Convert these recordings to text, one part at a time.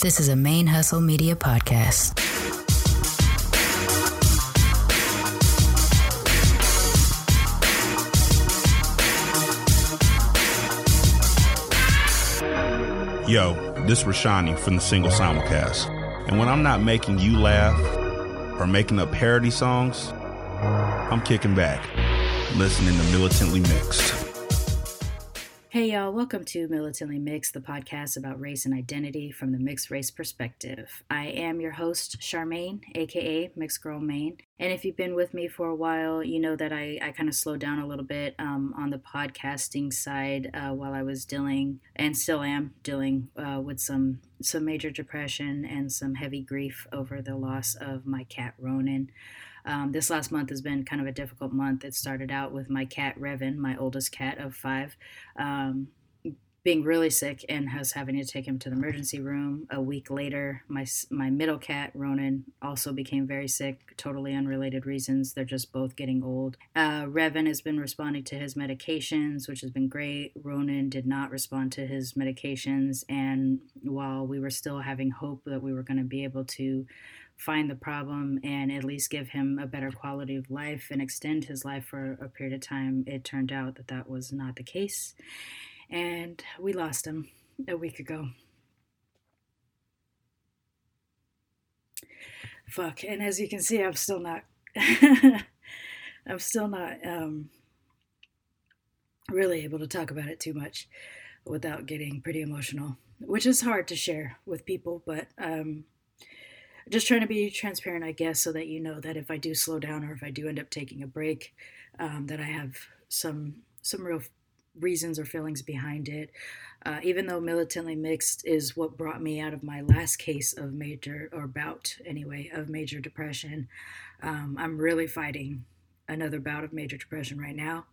This is a Main Hustle Media podcast. Yo, this is Rashani from the single simulcast. And when I'm not making you laugh or making up parody songs, I'm kicking back, listening to Militantly Mixed. Y'all, welcome to Militantly Mixed, the podcast about race and identity from the mixed race perspective. I am your host, Charmaine, aka Mixed Girl Maine. And if you've been with me for a while, you know that I, I kind of slowed down a little bit um, on the podcasting side uh, while I was dealing, and still am dealing uh, with some, some major depression and some heavy grief over the loss of my cat, Ronan. Um, this last month has been kind of a difficult month. It started out with my cat Revan, my oldest cat of five, um, being really sick and has having to take him to the emergency room. A week later, my my middle cat Ronan also became very sick, totally unrelated reasons. They're just both getting old. Uh, Revan has been responding to his medications, which has been great. Ronan did not respond to his medications, and while we were still having hope that we were going to be able to find the problem and at least give him a better quality of life and extend his life for a period of time, it turned out that that was not the case. And we lost him a week ago. Fuck. And as you can see, I'm still not. I'm still not um, really able to talk about it too much without getting pretty emotional, which is hard to share with people, but um, just trying to be transparent, I guess, so that you know that if I do slow down or if I do end up taking a break, um, that I have some some real reasons or feelings behind it. Uh, even though militantly mixed is what brought me out of my last case of major or bout anyway of major depression, um, I'm really fighting another bout of major depression right now.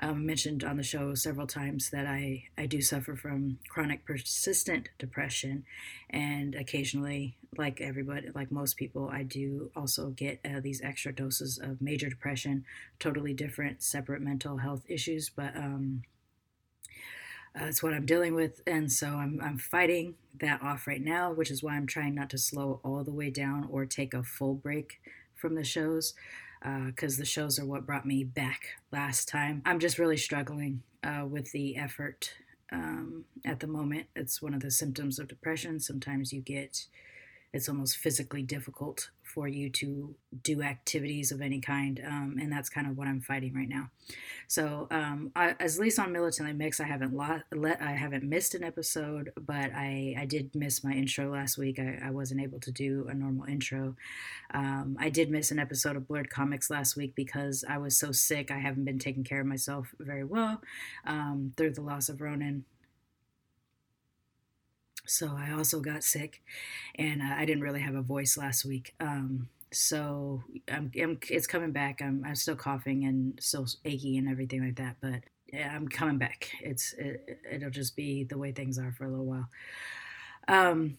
Um, I mentioned on the show several times that I, I do suffer from chronic persistent depression, and occasionally, like everybody, like most people, I do also get uh, these extra doses of major depression, totally different, separate mental health issues, but um, that's what I'm dealing with, and so I'm I'm fighting that off right now, which is why I'm trying not to slow all the way down or take a full break from the shows because uh, the shows are what brought me back last time. I'm just really struggling uh, with the effort um, at the moment. It's one of the symptoms of depression. Sometimes you get, it's almost physically difficult for you to do activities of any kind. Um, and that's kind of what I'm fighting right now. So, um, I, at least on Militantly Mix, I haven't let, I haven't missed an episode, but I, I did miss my intro last week. I, I wasn't able to do a normal intro. Um, I did miss an episode of Blurred Comics last week because I was so sick. I haven't been taking care of myself very well um, through the loss of Ronan so I also got sick, and uh, I didn't really have a voice last week. Um, so I'm, I'm, it's coming back. I'm, I'm still coughing and still achy and everything like that, but I'm coming back. It's it, it'll just be the way things are for a little while. Um,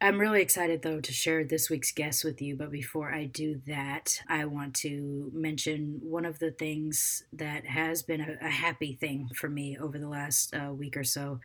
I'm really excited though to share this week's guest with you. But before I do that, I want to mention one of the things that has been a, a happy thing for me over the last uh, week or so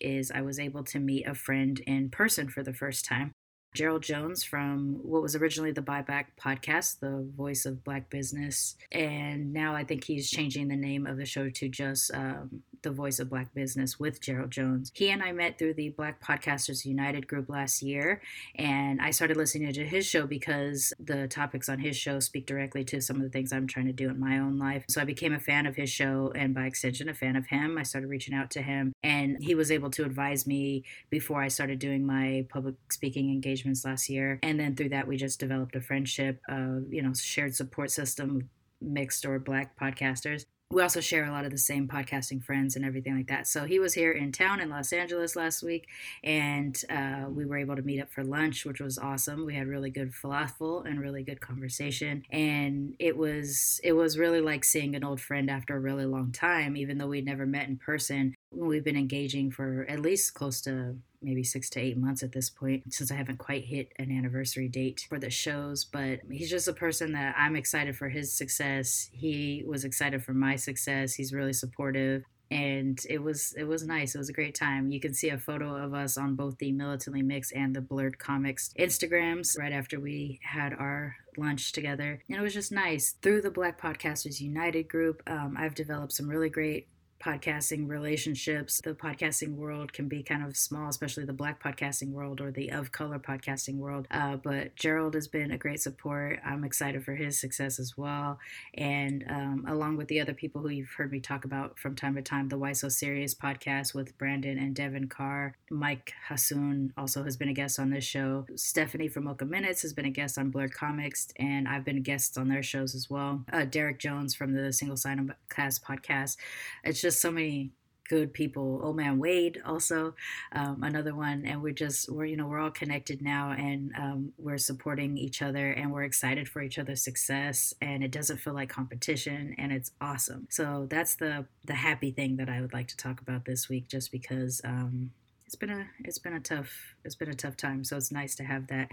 is I was able to meet a friend in person for the first time. Gerald Jones from what was originally the Buyback podcast, the voice of Black business. And now I think he's changing the name of the show to just um, the voice of Black business with Gerald Jones. He and I met through the Black Podcasters United group last year. And I started listening to his show because the topics on his show speak directly to some of the things I'm trying to do in my own life. So I became a fan of his show and by extension, a fan of him. I started reaching out to him and he was able to advise me before I started doing my public speaking engagements last year. And then through that, we just developed a friendship, uh, you know, shared support system, mixed or black podcasters we also share a lot of the same podcasting friends and everything like that. So he was here in town in Los Angeles last week, and uh, we were able to meet up for lunch, which was awesome. We had really good falafel and really good conversation, and it was it was really like seeing an old friend after a really long time, even though we'd never met in person. We've been engaging for at least close to maybe six to eight months at this point since I haven't quite hit an anniversary date for the shows. But he's just a person that I'm excited for his success. He was excited for my success. He's really supportive and it was it was nice. It was a great time. You can see a photo of us on both the Militantly Mixed and the Blurred Comics Instagrams right after we had our lunch together, and it was just nice. Through the Black Podcasters United group, um, I've developed some really great podcasting relationships. The podcasting world can be kind of small, especially the black podcasting world or the of color podcasting world. Uh, but Gerald has been a great support. I'm excited for his success as well. And um, along with the other people who you've heard me talk about from time to time, the Why So Serious podcast with Brandon and Devin Carr. Mike Hassoun also has been a guest on this show. Stephanie from Mocha Minutes has been a guest on Blurred Comics, and I've been guests on their shows as well. Uh, Derek Jones from the Single Sign Class podcast. It's just just so many good people. Old Man Wade also um, another one, and we're just we're you know we're all connected now, and um, we're supporting each other, and we're excited for each other's success, and it doesn't feel like competition, and it's awesome. So that's the the happy thing that I would like to talk about this week, just because. Um, it's been a it's been a tough it's been a tough time so it's nice to have that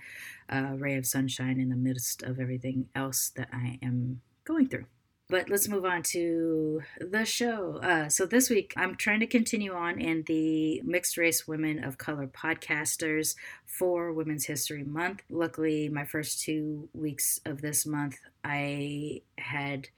uh, ray of sunshine in the midst of everything else that I am going through. But let's move on to the show. Uh, so this week, I'm trying to continue on in the Mixed Race Women of Color podcasters for Women's History Month. Luckily, my first two weeks of this month, I had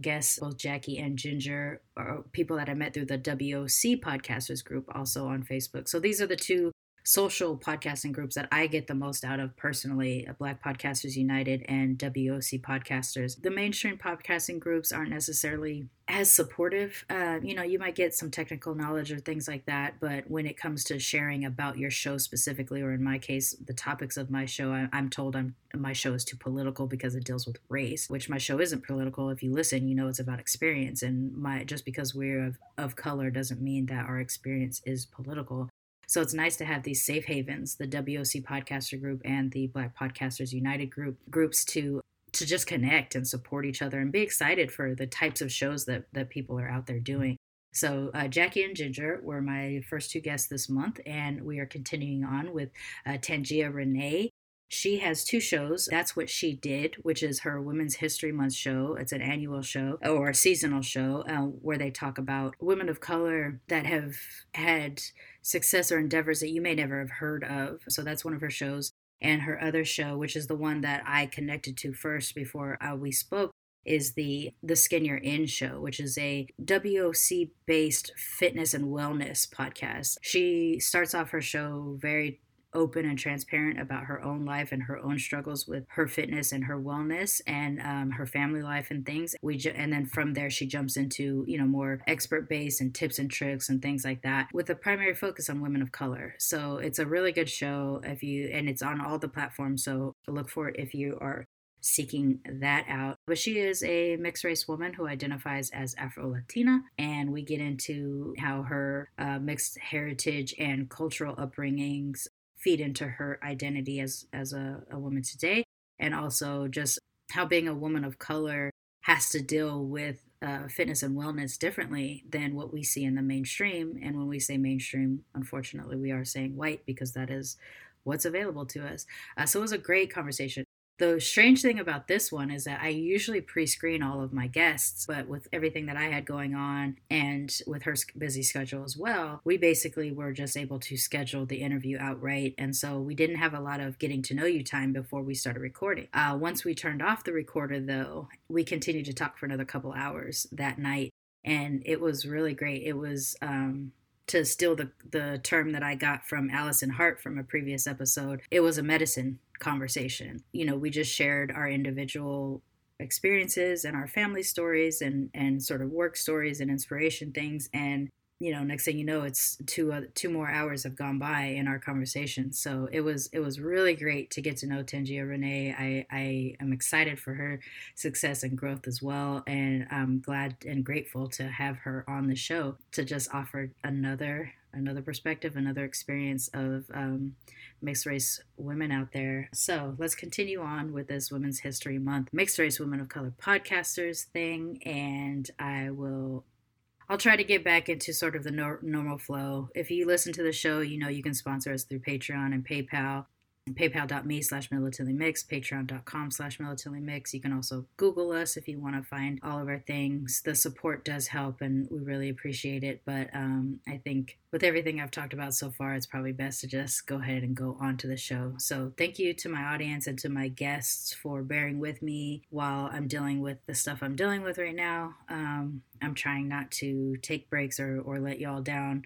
guests, both Jackie and Ginger, or people that I met through the WOC podcasters group, also on Facebook. So these are the two social podcasting groups that I get the most out of personally uh, Black Podcasters United and WOC Podcasters. The mainstream podcasting groups aren't necessarily as supportive. Uh, you know, you might get some technical knowledge or things like that, but when it comes to sharing about your show specifically, or in my case, the topics of my show, I, am told I'm my show is too political because it deals with race, which my show isn't political. If you listen, you know it's about experience, and my just because we're of, of color doesn't mean that our experience is political. So it's nice to have these safe havens, the WOC Podcaster Group and the Black Podcasters United group groups to to just connect and support each other and be excited for the types of shows that that people are out there doing. So, uh, Jackie and Ginger were my first two guests this month, and we are continuing on with uh, Tangia Renee. She has two shows. That's what she did, which is her Women's History Month show. It's an annual show or a seasonal show uh, where they talk about women of color that have had success or endeavors that you may never have heard of. So that's one of her shows. And her other show, which is the one that I connected to first before uh, we spoke, is the the Skin You're In show, which is a WOC based fitness and wellness podcast. She starts off her show very open and transparent about her own life and her own struggles with her fitness and her wellness and um, her family life and things. We ju- and then from there she jumps into you know more expert base and tips and tricks and things like that with a primary focus on women of color. So it's a really good show if you and it's on all the platforms. So look for it if you are seeking that out. But she is a mixed race woman who identifies as Afro Latina, and we get into how her uh, mixed heritage and cultural upbringings feed into her identity as as a, a woman today and also just how being a woman of color has to deal with uh, fitness and wellness differently than what we see in the mainstream. And when we say mainstream, unfortunately, we are saying white because that is what's available to us. Uh, so it was a great conversation. The strange thing about this one is that I usually pre screen all of my guests, but with everything that I had going on and with her busy schedule as well, we basically were just able to schedule the interview outright. And so we didn't have a lot of getting to know you time before we started recording. Uh, once we turned off the recorder, though, we continued to talk for another couple hours that night. And it was really great. It was, um, to steal the, the term that I got from Allison Hart from a previous episode, it was a medicine conversation. You know, we just shared our individual experiences and our family stories and and sort of work stories and inspiration things and you know next thing you know it's two uh, two more hours have gone by in our conversation so it was it was really great to get to know Tangia Renee I I am excited for her success and growth as well and I'm glad and grateful to have her on the show to just offer another another perspective another experience of um, mixed race women out there. So let's continue on with this Women's History Month Mixed Race Women of Color podcasters thing. And I will, I'll try to get back into sort of the no- normal flow. If you listen to the show, you know you can sponsor us through Patreon and PayPal. paypal.me slash mix patreon.com slash mix. You can also google us if you want to find all of our things. The support does help and we really appreciate it but um, i think with everything i've talked about so far it's probably best to just go ahead and go on to the show. So thank you to my audience and to my guests for bearing with me while i'm dealing with the stuff i'm dealing with right now. Um, i'm trying not to take breaks or, or let y'all down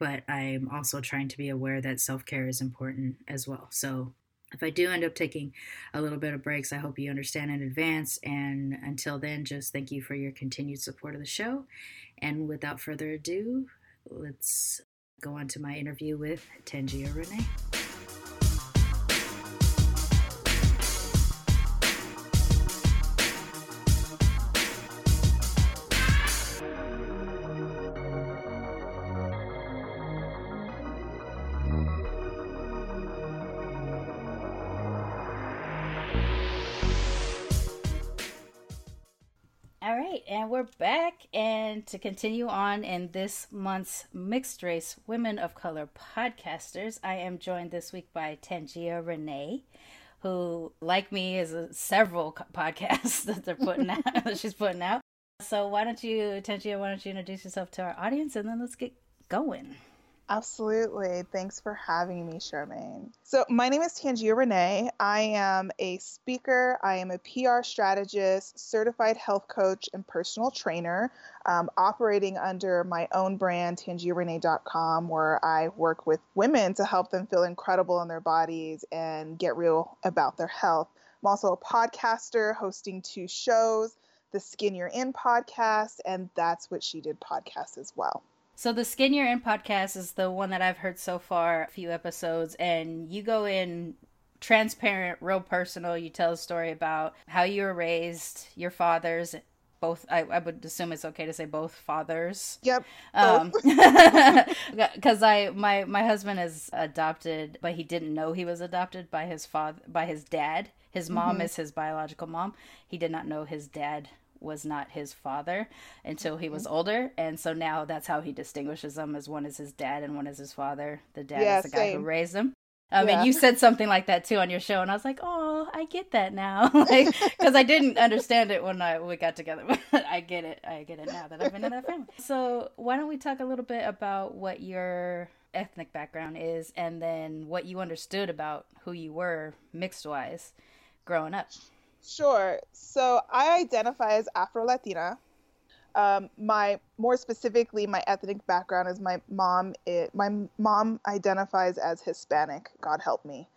but I'm also trying to be aware that self care is important as well. So if I do end up taking a little bit of breaks, I hope you understand in advance. And until then, just thank you for your continued support of the show. And without further ado, let's go on to my interview with Tangia Renee. To continue on in this month's Mixed Race Women of Color podcasters, I am joined this week by Tangia Renee, who, like me, is a, several podcasts that they're putting out. that she's putting out. So why don't you, Tangia, why don't you introduce yourself to our audience, and then let's get going. Absolutely. Thanks for having me, Charmaine. So, my name is Tangia Renee. I am a speaker, I am a PR strategist, certified health coach, and personal trainer, um, operating under my own brand, tangiarenee.com, where I work with women to help them feel incredible in their bodies and get real about their health. I'm also a podcaster, hosting two shows, the Skin You're In podcast, and That's What She Did podcast as well. So the Skin You're In podcast is the one that I've heard so far, a few episodes, and you go in transparent, real personal. You tell a story about how you were raised, your fathers, both I, I, would assume it's okay to say both fathers yep um because i my my husband is adopted but he didn't know he was adopted by his father by his dad his mom mm-hmm. is his biological mom he did not know his dad was not his father until he was mm-hmm. older and so now that's how he distinguishes them as one is his dad and one is his father the dad yeah, is the guy who raised him um, I mean, yeah. you said something like that too on your show, and I was like, "Oh, I get that now," like because I didn't understand it when I we got together. But I get it. I get it now that I've been in that family. So, why don't we talk a little bit about what your ethnic background is, and then what you understood about who you were mixed wise growing up? Sure. So I identify as Afro Latina. Um, my more specifically, my ethnic background is my mom. It, my mom identifies as Hispanic. God help me.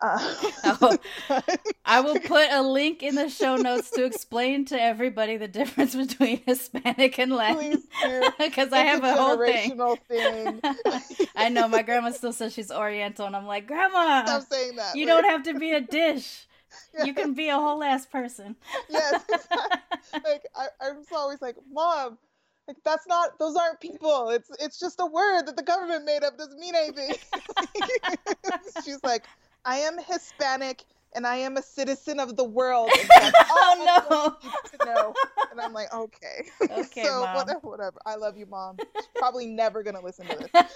Uh, oh, I will put a link in the show notes to explain to everybody the difference between Hispanic and Latin. Because I have a, a whole thing. thing. I know my grandma still says she's Oriental, and I'm like, Grandma, stop saying that. You don't have to be a dish. You can be a whole ass person. yes. like I, I'm always like, Mom, like that's not those aren't people. It's it's just a word that the government made up. Doesn't mean anything. She's like, I am Hispanic and I am a citizen of the world. oh no! And I'm like, okay. Okay, so mom. whatever, whatever. I love you, mom. She's probably never gonna listen to this.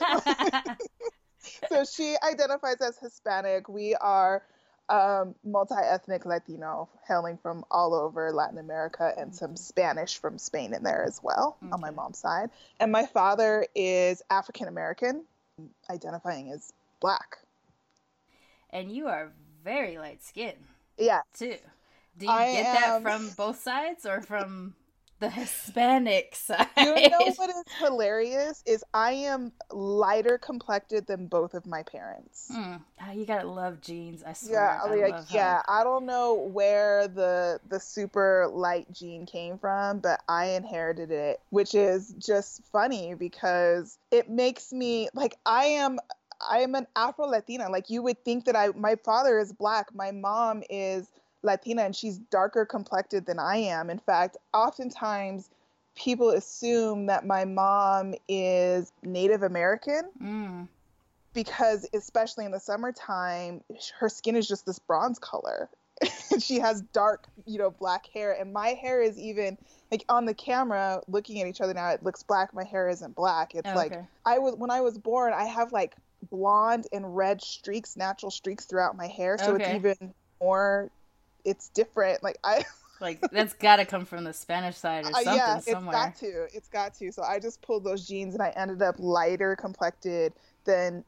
so she identifies as Hispanic. We are um, multi-ethnic Latino, hailing from all over Latin America, and some Spanish from Spain in there as well okay. on my mom's side. And my father is African American, identifying as black. And you are very light skinned. Yeah. Too. Do you I get am... that from both sides or from the Hispanic side. You know what is hilarious is I am lighter complected than both of my parents. Mm. Oh, you gotta love genes. I swear. Yeah, I like, yeah. I don't know where the the super light gene came from, but I inherited it, which is just funny because it makes me like I am I am an Afro Latina. Like you would think that I my father is black, my mom is Latina and she's darker complected than I am. In fact, oftentimes people assume that my mom is Native American mm. because, especially in the summertime, her skin is just this bronze color. she has dark, you know, black hair, and my hair is even like on the camera looking at each other now. It looks black. My hair isn't black. It's oh, like I was when I was born. I have like blonde and red streaks, natural streaks throughout my hair, so Okay. it's even more. It's different. Like I, Like that's got to come from the Spanish side or Uh, something yeah, somewhere. it's got to. It's got to. So I just pulled those genes and I ended up lighter complected than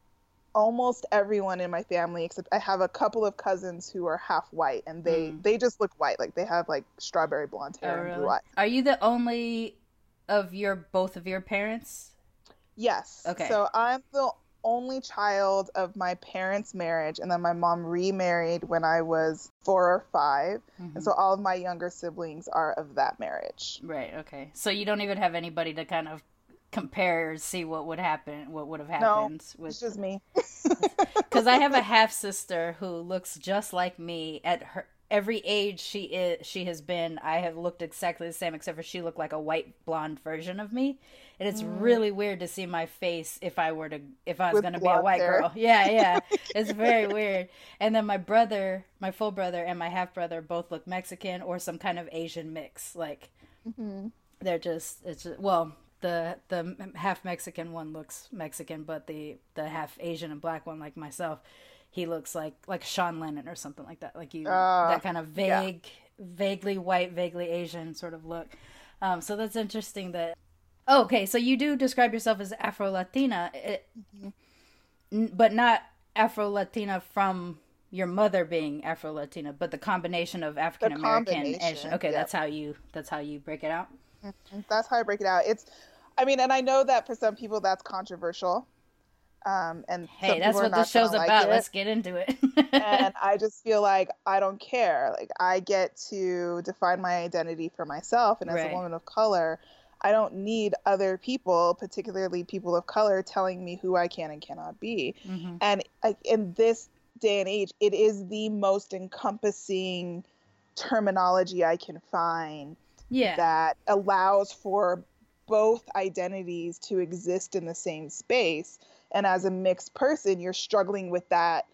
almost everyone in my family except I have a couple of cousins who are half white and they Mm. they just look white like they have like strawberry blonde Oh, hair and really? blue eyes. Are you the only of your both of your parents? Yes. Okay. So I'm the only child of my parents' marriage and then my mom remarried when I was 4 or 5 Mhm. and so all of my younger siblings are of that marriage. Right. Okay. So you don't even have anybody to kind of compare, see what would happen, what would have happened. No, happened It's just me. Because I have a half sister who looks just like me at her every age she is. She has been. I have looked exactly the same, except for she looked like a white blonde version of me, and it's Mm. really weird to see my face if I were to if I was going to be a white hair. girl. Yeah, yeah, it's very weird. And then my brother, my full brother, and my half brother both look Mexican or some kind of Asian mix. Like hmm they're just it's just, well the the half mexican one looks mexican but the the half asian and black one like myself he looks like like sean lennon or something like that like you Ah, that kind of yeah. vague vaguely white vaguely asian sort of look um so that's interesting that oh, okay so you do describe yourself as afro latina but not afro latina from your mother being afro latina but the combination of african american asian okay yeah. that's how you that's how you break it out That's how I break it out. It's, I mean, and I know that for some people that's controversial. Um, and Hey, that's what this show's about. Like. Let's get into it. and I just feel like I don't care. Like I get to define my identity for myself, and as Right. a woman of color, I don't need other people, particularly people of color, telling me who I can and cannot be. Mhm. And like in this day and age, it is the most encompassing terminology I can find Yeah. that allows for both identities to exist in the same space. And as a mixed person, you're struggling with that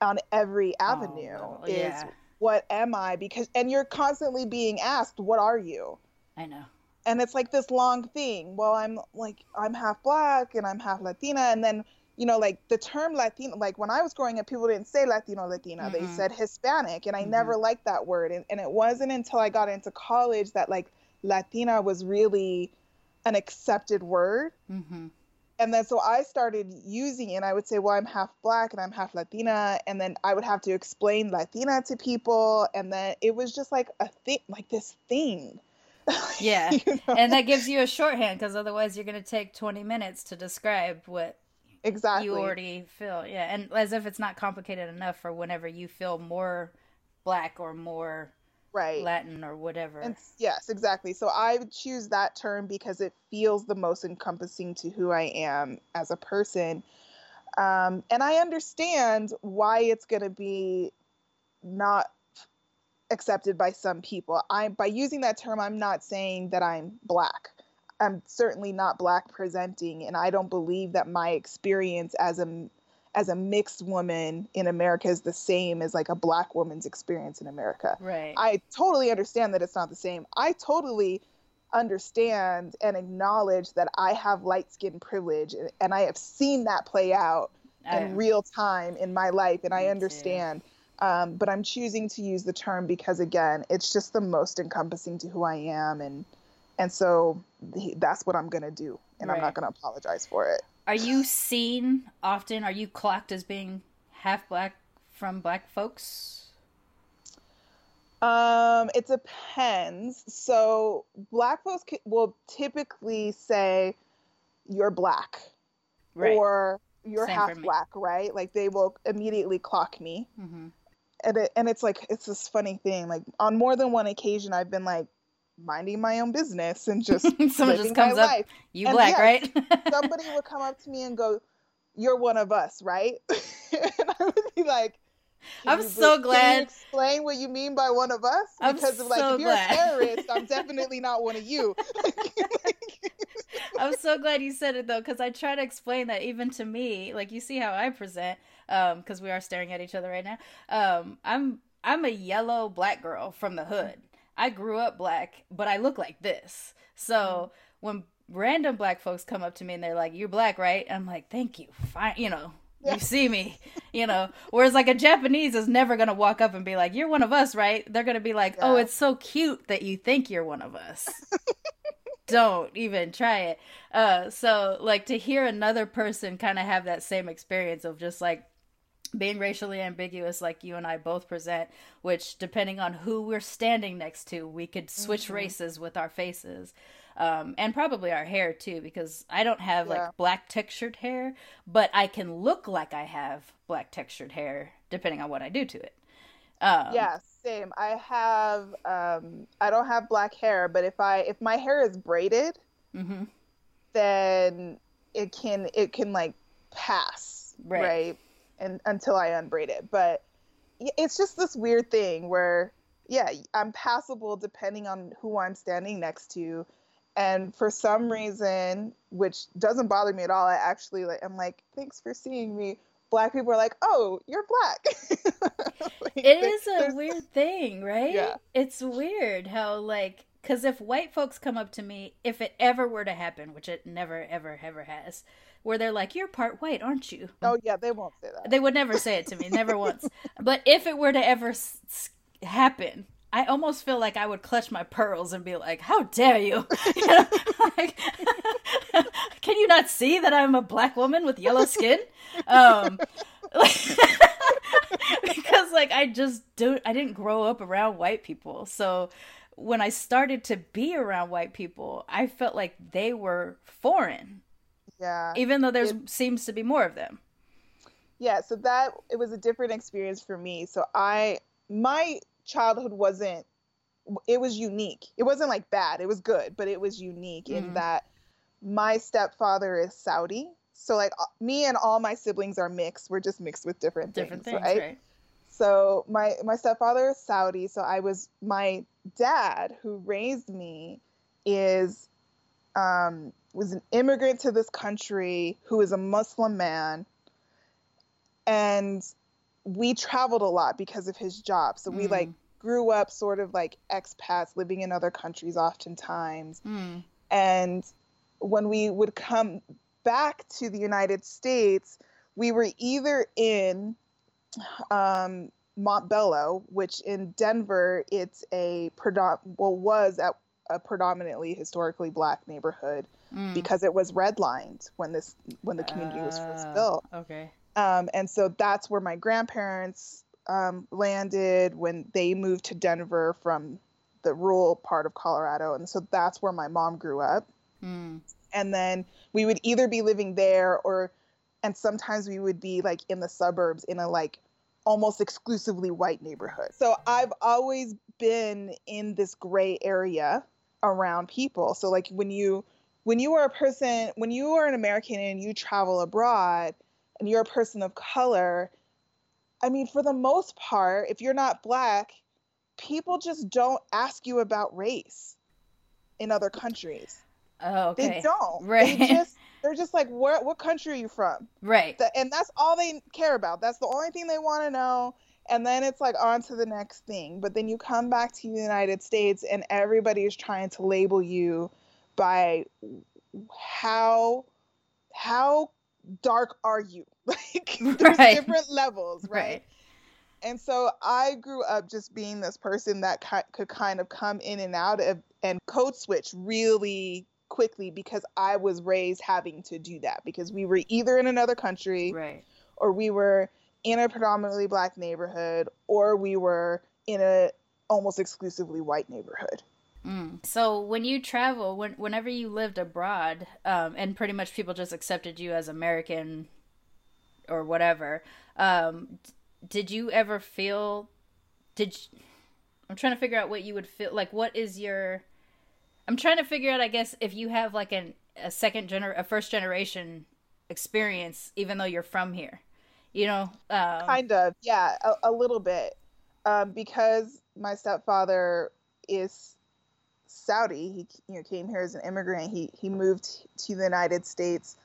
on every avenue. Oh, is Yeah. what am I? Because and you're constantly being asked, what are you? I know. And it's like this long thing. Well, I'm like I'm half black and I'm half Latina, and then you know, like the term Latino, like when I was growing up, people didn't say Latino, Latina. They Mhm. said Hispanic, and I Mhm. never liked that word. And, and it wasn't until I got into college that like Latina was really an accepted word. hmm And then so I started using it. And I would say, well, I'm half black and I'm half Latina. And then I would have to explain Latina to people. And then it was just like a thing, like this thing. Yeah. You know? And that gives you a shorthand because otherwise you're going to take 20 minutes to describe what exactly. you already feel. Yeah. And as if it's not complicated enough for whenever you feel more black or more right. Latin or whatever. And yes, exactly. So I would choose that term because it feels the most encompassing to who I am as a person. Um, and I understand why it's going to be not accepted by some people. I by using that term, I'm not saying that I'm black. I'm certainly not black presenting, and I don't believe that my experience as a as a mixed woman in America is the same as like a black woman's experience in America. right. I totally understand that it's not the same. I totally understand and acknowledge that I have light skin privilege and- I have seen that play out I- in real time in my life and Me I understand. Um, but I'm choosing to use the term because again, it's just the most encompassing to who I am and and so that's what I'm going to do and I'm not going to apologize for it. Are you seen often? Are you clocked as being half black from black folks? Um, it depends. So black folks will typically say you're black Right. or you're Same half black, right? Like they will immediately clock me. hmm And it, and it's like it's this funny thing. Like on more than one occasion I've been like minding my own business and just Someone just comes up, life. you And black, yes, right? Somebody would come up to me and go, "You're one of us, right?" and I would be like, I'm so Can glad- you explain what you mean by one of us? I'm Because like so if you're glad. a terrorist, I'm definitely not one of you. I'm so glad you said it though, because I try to explain that even to me. Like you see how I present, because we are staring at each other right now. Um, I'm I'm a yellow black girl from the hood. I grew up black, but I look like this. So when random black folks come up to me and they're like, "You're black, right?" I'm like, "Thank you." Fine, you know, yeah. you see me, you know. Whereas like a Japanese is never gonna walk up and be like, "You're one of us, right?" They're gonna be like, oh, yeah. "Oh, it's so cute that you think you're one of us." Don't even try it. Uh, so like to hear another person kind of have that same experience of just like being racially ambiguous like you and I both present, which depending on who we're standing next to, we could switch mm-hmm. races with our faces um, and probably our hair too, because I don't have yeah. like black textured hair, but I can look like I have black textured hair depending on what I do to it. Um, yeah, same. I have. Um, I don't have black hair, but if I if my hair is braided, mm-hmm. then it can it can like pass right, right? And until I unbraid it. But it's just this weird thing where yeah, I'm passable depending on who I'm standing next to. And for some reason which doesn't bother me at all i actually like i'm like thanks for seeing me. Black people are like oh you're black. Like, it is a weird thing right? Yeah. It's weird how like because if white folks come up to me if it ever were to happen which it never ever ever has where they're like you're part white aren't you oh yeah they won't say that they would never say it to me never once but if it were to ever s- happen I almost feel like I would clutch my pearls and be like, "How dare you? you know, like, can you not see that I'm a black woman with yellow skin?" Um, because like I just don't, I didn't grow up around white people. So when I started to be around white people, I felt like they were foreign. Yeah. Even though there seems to be more of them. Yeah, so that it was a different experience for me. So I my childhood wasn't it was unique. It wasn't like bad. It was good, but it was unique mm-hmm. in that my stepfather is Saudi. So like me and all my siblings are mixed. We're just mixed with different, different things, things right? right? So my my stepfather is Saudi. So I was my dad who raised me is um, was an immigrant to this country who is a Muslim man, and we traveled a lot because of his job. So we mm. like grew up sort of like expats living in other countries oftentimes. Mm. And when we would come back to the United States, we were either in um, Montbello, which in Denver, it's a predom- well was at a predominantly historically black neighborhood mm. because it was redlined when this when the community uh, was first ah, built. Okay. Um, and so that's where my grandparents um, landed when they moved to Denver from the rural part of Colorado. And so that's where my mom grew up. Mm. And then we would either be living there or, and sometimes we would be like in the suburbs in a like almost exclusively white neighborhood. So I've always been in this gray area around people. So like when you, when you are a person, when you are an American and you travel abroad, and you're a person of color, I mean, for the most part, if you're not black, people just don't ask you about race in other countries. Oh, okay. They don't. Right. They just they're just like, where what country are you from? Right. and that's all they care about. That's the only thing they want to know. And then it's like on to the next thing. But then you come back to the United States and everybody is trying to label you by how how dark are you? Like there's right. different levels, right? right? And so I grew up just being this person that ki- could kind of come in and out of and code switch really quickly because I was raised having to do that because we were either in another country right. or we were in a predominantly black neighborhood or we were in a almost exclusively white neighborhood. Mm. So when you travel, when whenever you lived abroad, um, and pretty much people just accepted you as American or whatever, um, did you ever feel? Did you, I'm trying to figure out what you would feel like. What is your? I'm trying to figure out, I guess, if you have like an a second gener a first generation experience, even though you're from here. You know, um, kind of, yeah, a, a little bit, um, because my stepfather is Saudi. He you know came here as an immigrant. He he moved to the United States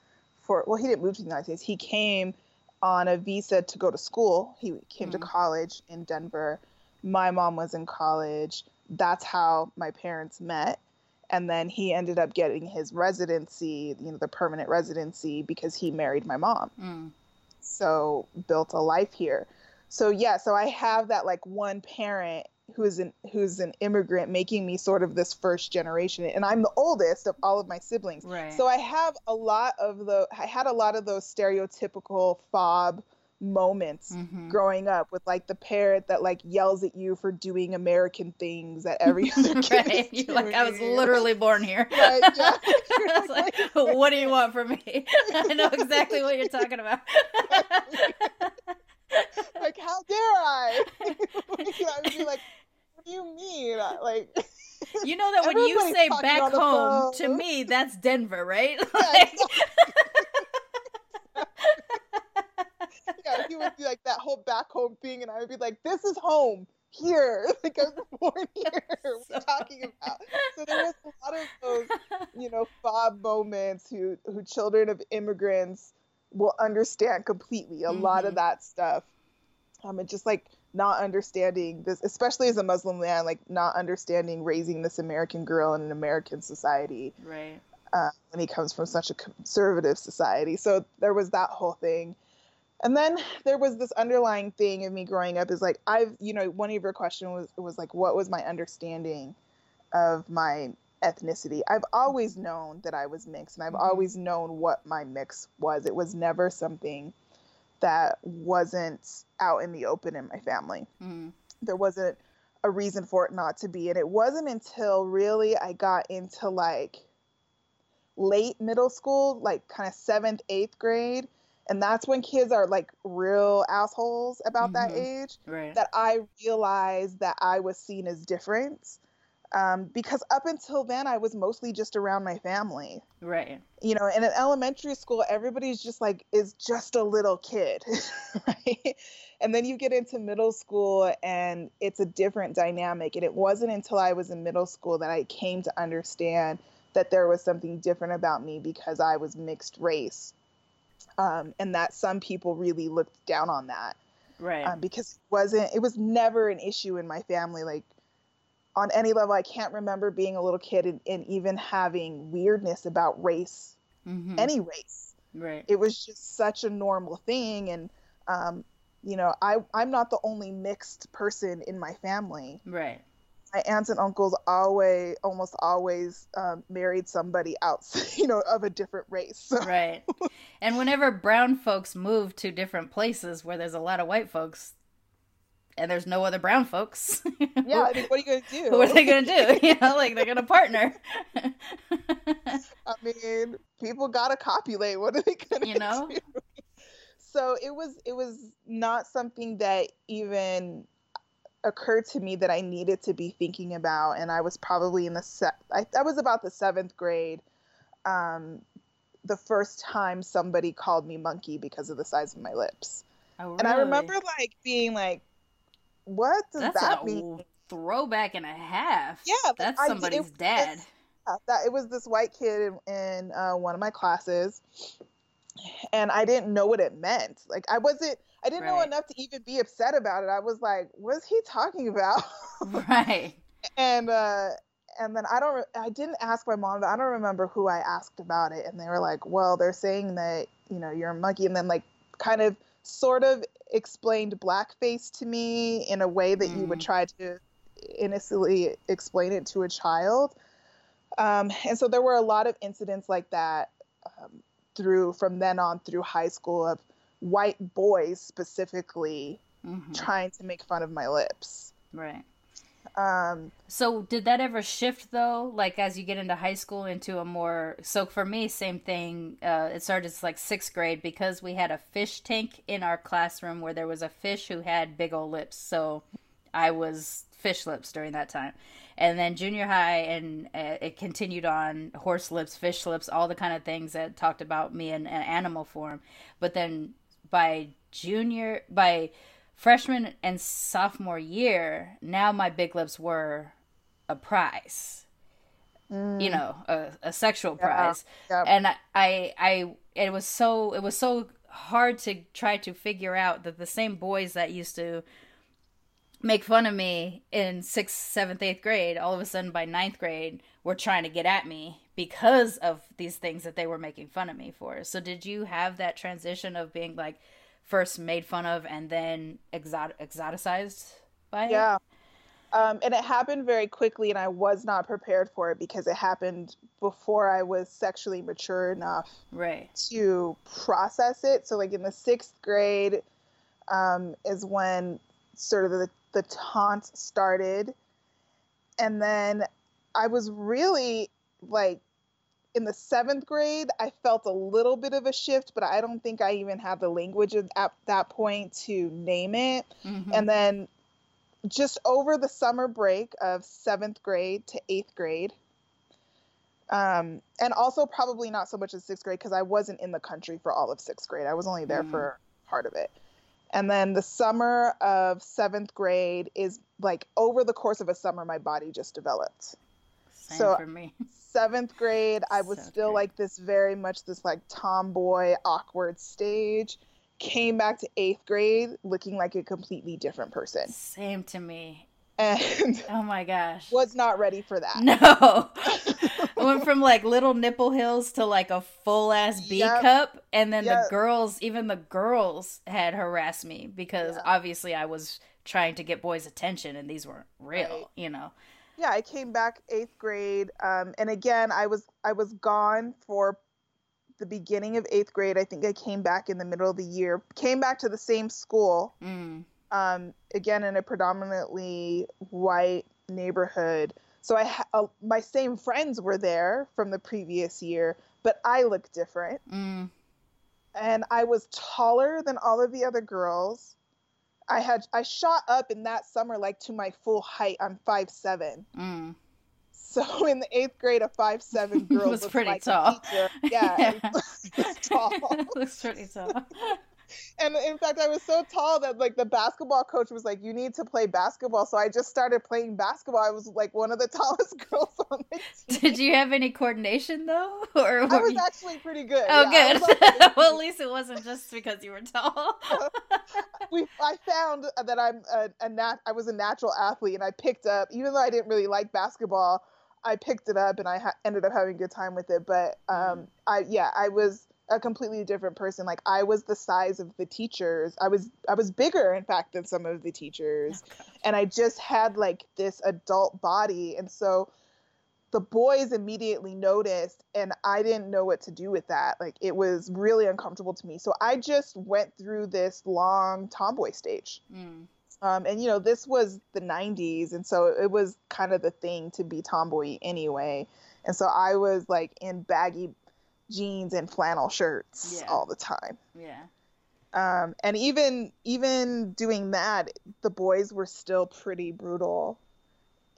for well, he didn't move to the United States. He came on a visa to go to school. He came mm-hmm. to college in Denver. My mom was in college. That's how my parents met. and then he ended up getting his residency, you know, the permanent residency because he married my mom. Mm. So built a life here. So yeah, so I have that like one parent who's an who's an immigrant making me sort of this first generation and I'm the oldest of all of my siblings. Right. So I have a lot of the I had a lot of those stereotypical fob moments Mhm. growing up with like the parent that like yells at you for doing American things that every other kid right. You're like, I was literally born here. Right, yeah. Was like, what do you want from me? I know exactly what you're talking about. like how dare I? I would be like, what do you mean? Like you know that when you say back home, to me, that's Denver, right? Yeah, Like- yeah, he would be like that whole back home thing, and I would be like, this is home here. Like I was born here. What are you talking about? So there was a lot of those, you know, fob moments who who children of immigrants will understand completely. A lot of Mhm. that stuff. Um, and just like not understanding this, especially as a Muslim man, like not understanding raising this American girl in an American society right. uh, when he comes from such a conservative society. So there was that whole thing. And then there was this underlying thing of me growing up is like I've you know one of your question was was like what was my understanding of my ethnicity. I've always known that I was mixed and I've Mhm. always known what my mix was. It was never something that wasn't out in the open in my family Mm. there wasn't a reason for it not to be. And it wasn't until really I got into like late middle school, like kind of seventh, eighth grade. And that's when kids are like real assholes about that Mhm. age Right. that I realized that I was seen as different. Um, because up until then, I was mostly just around my family right. you know, in an elementary school, everybody's just like is just a little kid, right? And then you get into middle school and it's a different dynamic. And it wasn't until I was in middle school that I came to understand that there was something different about me because I was mixed race. Um, and that some people really looked down on that Right. um, because it wasn't it was never an issue in my family like on any level i can't remember being a little kid and, and even having weirdness about race Mhm. any race right. it was just such a normal thing and um, you know I, i'm not the only mixed person in my family right. my aunts and uncles always almost always um, married somebody else you know of a different race Right. And whenever brown folks move to different places where there's a lot of white folks and there's no other brown folks, yeah i mean what are you gonna do what are they going to do? You know, like they're going to partner. I mean, people gotta copulate. What are they gonna You know? do? So it was it was not something that even occurred to me that I needed to be thinking about, and I was probably in the se- I, I was about the seventh grade. Um, the first time somebody called me monkey because of the size of my lips, oh, and I remember like being like, "What does That's that a mean?" throwback and a half. Yeah, That's I- it somebody's was- dad. Yeah, that it was this white kid in, in uh, one of my classes and i didn't know what it meant like i wasn't i didn't know enough to even be upset about it i was like what's he talking about Right. and uh and then i don't re- i didn't ask my mom but i don't remember who i asked about it and they were like well they're saying that you know you're a monkey and then like kind of sort of explained blackface to me in a way that you would Mm. try to innocently explain it to a child um, and so there were a lot of incidents like that um, through from then on through high school of white boys specifically Mhm. trying to make fun of my lips Right. Um, So did that ever shift though? Like as you get into high school into a more so for me same thing. Uh, it started as like sixth grade because we had a fish tank in our classroom where there was a fish who had big old lips. So I was fish lips during that time, and then junior high and uh, it continued on horse lips, fish lips, all the kind of things that talked about me in an animal form. But then by junior by freshman and sophomore year, now my big lips were a prize. You mm. know, a, a sexual prize. yeah. And I, I, I, it was so, it was so hard to try to figure out that the same boys that used to make fun of me in sixth, seventh, eighth grade, all of a sudden by ninth grade, were trying to get at me because of these things that they were making fun of me for. So, did you have that transition of being like first made fun of and then exot- exoticized by it? Yeah. Um, and it happened very quickly, and I was not prepared for it because it happened before I was sexually mature enough right. to process it. So, like in the sixth grade, um, is when sort of the, the taunt started. And then I was really like in the seventh grade, I felt a little bit of a shift, but I don't think I even had the language at that point to name it. Mm-hmm. And then just over the summer break of seventh grade to eighth grade, um, and also probably not so much in sixth grade because I wasn't in the country for all of sixth grade. I was only there mm. for part of it. And then the summer of seventh grade is like over the course of a summer, my body just developed. Same so for me. seventh grade, I was still grade. like this very much this like tomboy, awkward stage. Came back to eighth grade looking like a completely different person. Same to me. And oh my gosh, was not ready for that. No, I went from like little nipple hills to like a full ass B yep. cup, and then yep. the girls, even the girls, had harassed me because obviously I was trying to get boys' attention, and these weren't real, right. you know. Yeah, I came back eighth grade, um, and again, I was I was gone for the beginning of eighth grade. I think I came back in the middle of the year. Came back to the same school. Mm. Um, again, in a predominantly white neighborhood. So I ha- uh, my same friends were there from the previous year, but I looked different. Mm. And I was taller than all of the other girls. I had I shot up in that summer like to my full height. I'm five seven. Mm. So in the eighth grade, a five seven girl was, pretty like tall. Yeah, yeah. tall. looks pretty tall and in fact, I was so tall that like the basketball coach was like, "You need to play basketball." So I just started playing basketball. I was like one of the tallest girls on the team. Did you have any coordination though, or I was you... actually pretty good. Oh, yeah, good. well, at least it wasn't just because you were tall. we, I found that I'm a, a nat. I was a natural athlete, and I picked up, even though I didn't really like basketball. I picked it up and I ha- ended up having a good time with it. But um, I yeah, I was a completely different person. Like I was the size of the teachers. I was I was bigger in fact than some of the teachers. Oh, and I just had like this adult body and so the boys immediately noticed and I didn't know what to do with that. Like it was really uncomfortable to me. So I just went through this long tomboy stage. Mm. Um, and you know, this was the 90s and so it was kind of the thing to be tomboy anyway. And so I was like in baggy jeans and flannel shirts yeah. all the time. Yeah. Um, and even even doing that, the boys were still pretty brutal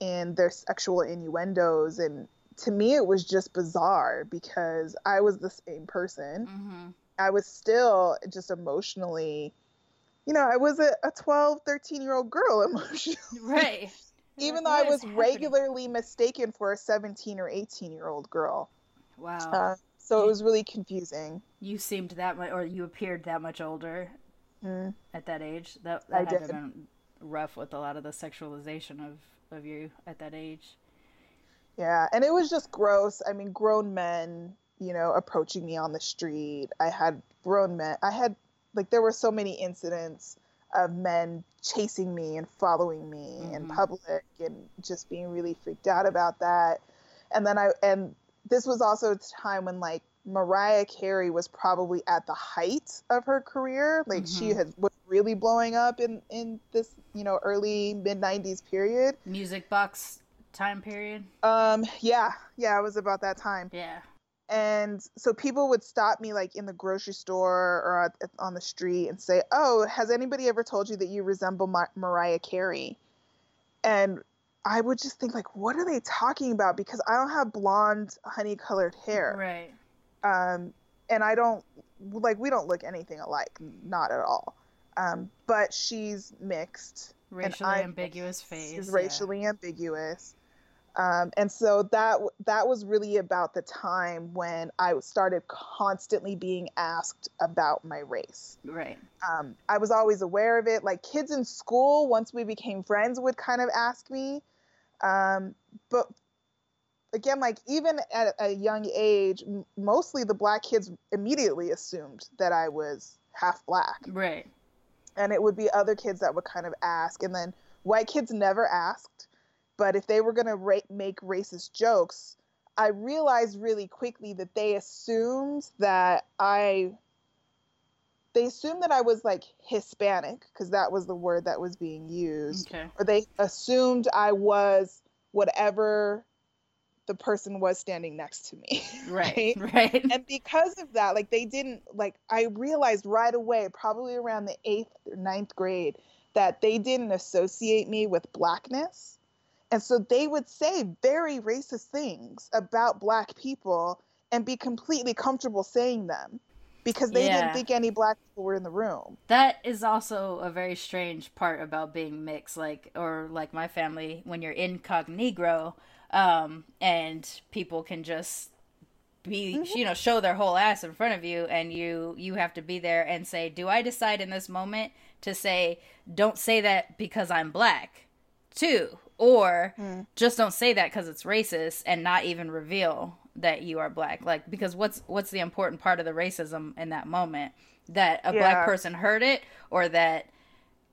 in their sexual innuendos, and to me, it was just bizarre because I was the same person. Mm-hmm. I was still just emotionally, you know, I was a, a 12, 13 year old girl emotionally. Right. even though I was happening? regularly mistaken for a 17 or 18 year old girl. Wow. Uh, so it was really confusing. You seemed that much, or you appeared that much older mm. at that age. That, that I had did. been rough with a lot of the sexualization of of you at that age. Yeah, and it was just gross. I mean, grown men, you know, approaching me on the street. I had grown men. I had like there were so many incidents of men chasing me and following me mm-hmm. in public and just being really freaked out about that. And then I and this was also a time when like Mariah Carey was probably at the height of her career. Like mm-hmm. she had was really blowing up in in this you know early mid '90s period. Music box time period. Um. Yeah. Yeah. It was about that time. Yeah. And so people would stop me like in the grocery store or on the street and say, "Oh, has anybody ever told you that you resemble Mar- Mariah Carey?" And I would just think like, what are they talking about? Because I don't have blonde, honey colored hair. Right. Um, and I don't like we don't look anything alike, not at all. Um, but she's mixed. Racially ambiguous face. She's racially ambiguous. Um, and so that that was really about the time when I started constantly being asked about my race. Right. Um, I was always aware of it. Like kids in school, once we became friends, would kind of ask me. Um, but again, like even at a young age, mostly the black kids immediately assumed that I was half black. Right. And it would be other kids that would kind of ask, and then white kids never asked but if they were going to ra- make racist jokes, I realized really quickly that they assumed that I they assumed that I was like Hispanic because that was the word that was being used. Okay. Or they assumed I was whatever the person was standing next to me. Right. Right. right. And because of that, like they didn't like I realized right away, probably around the eighth or ninth grade, that they didn't associate me with blackness. And so they would say very racist things about black people and be completely comfortable saying them because they yeah. didn't think any black people were in the room. That is also a very strange part about being mixed, like or like my family when you're incognito, um, and people can just be mm-hmm. you know show their whole ass in front of you and you you have to be there and say do i decide in this moment to say don't say that because i'm black too or mm. just don't say that because it's racist and not even reveal that you are black like because what's what's the important part of the racism in that moment? That a yeah. black person heard it or that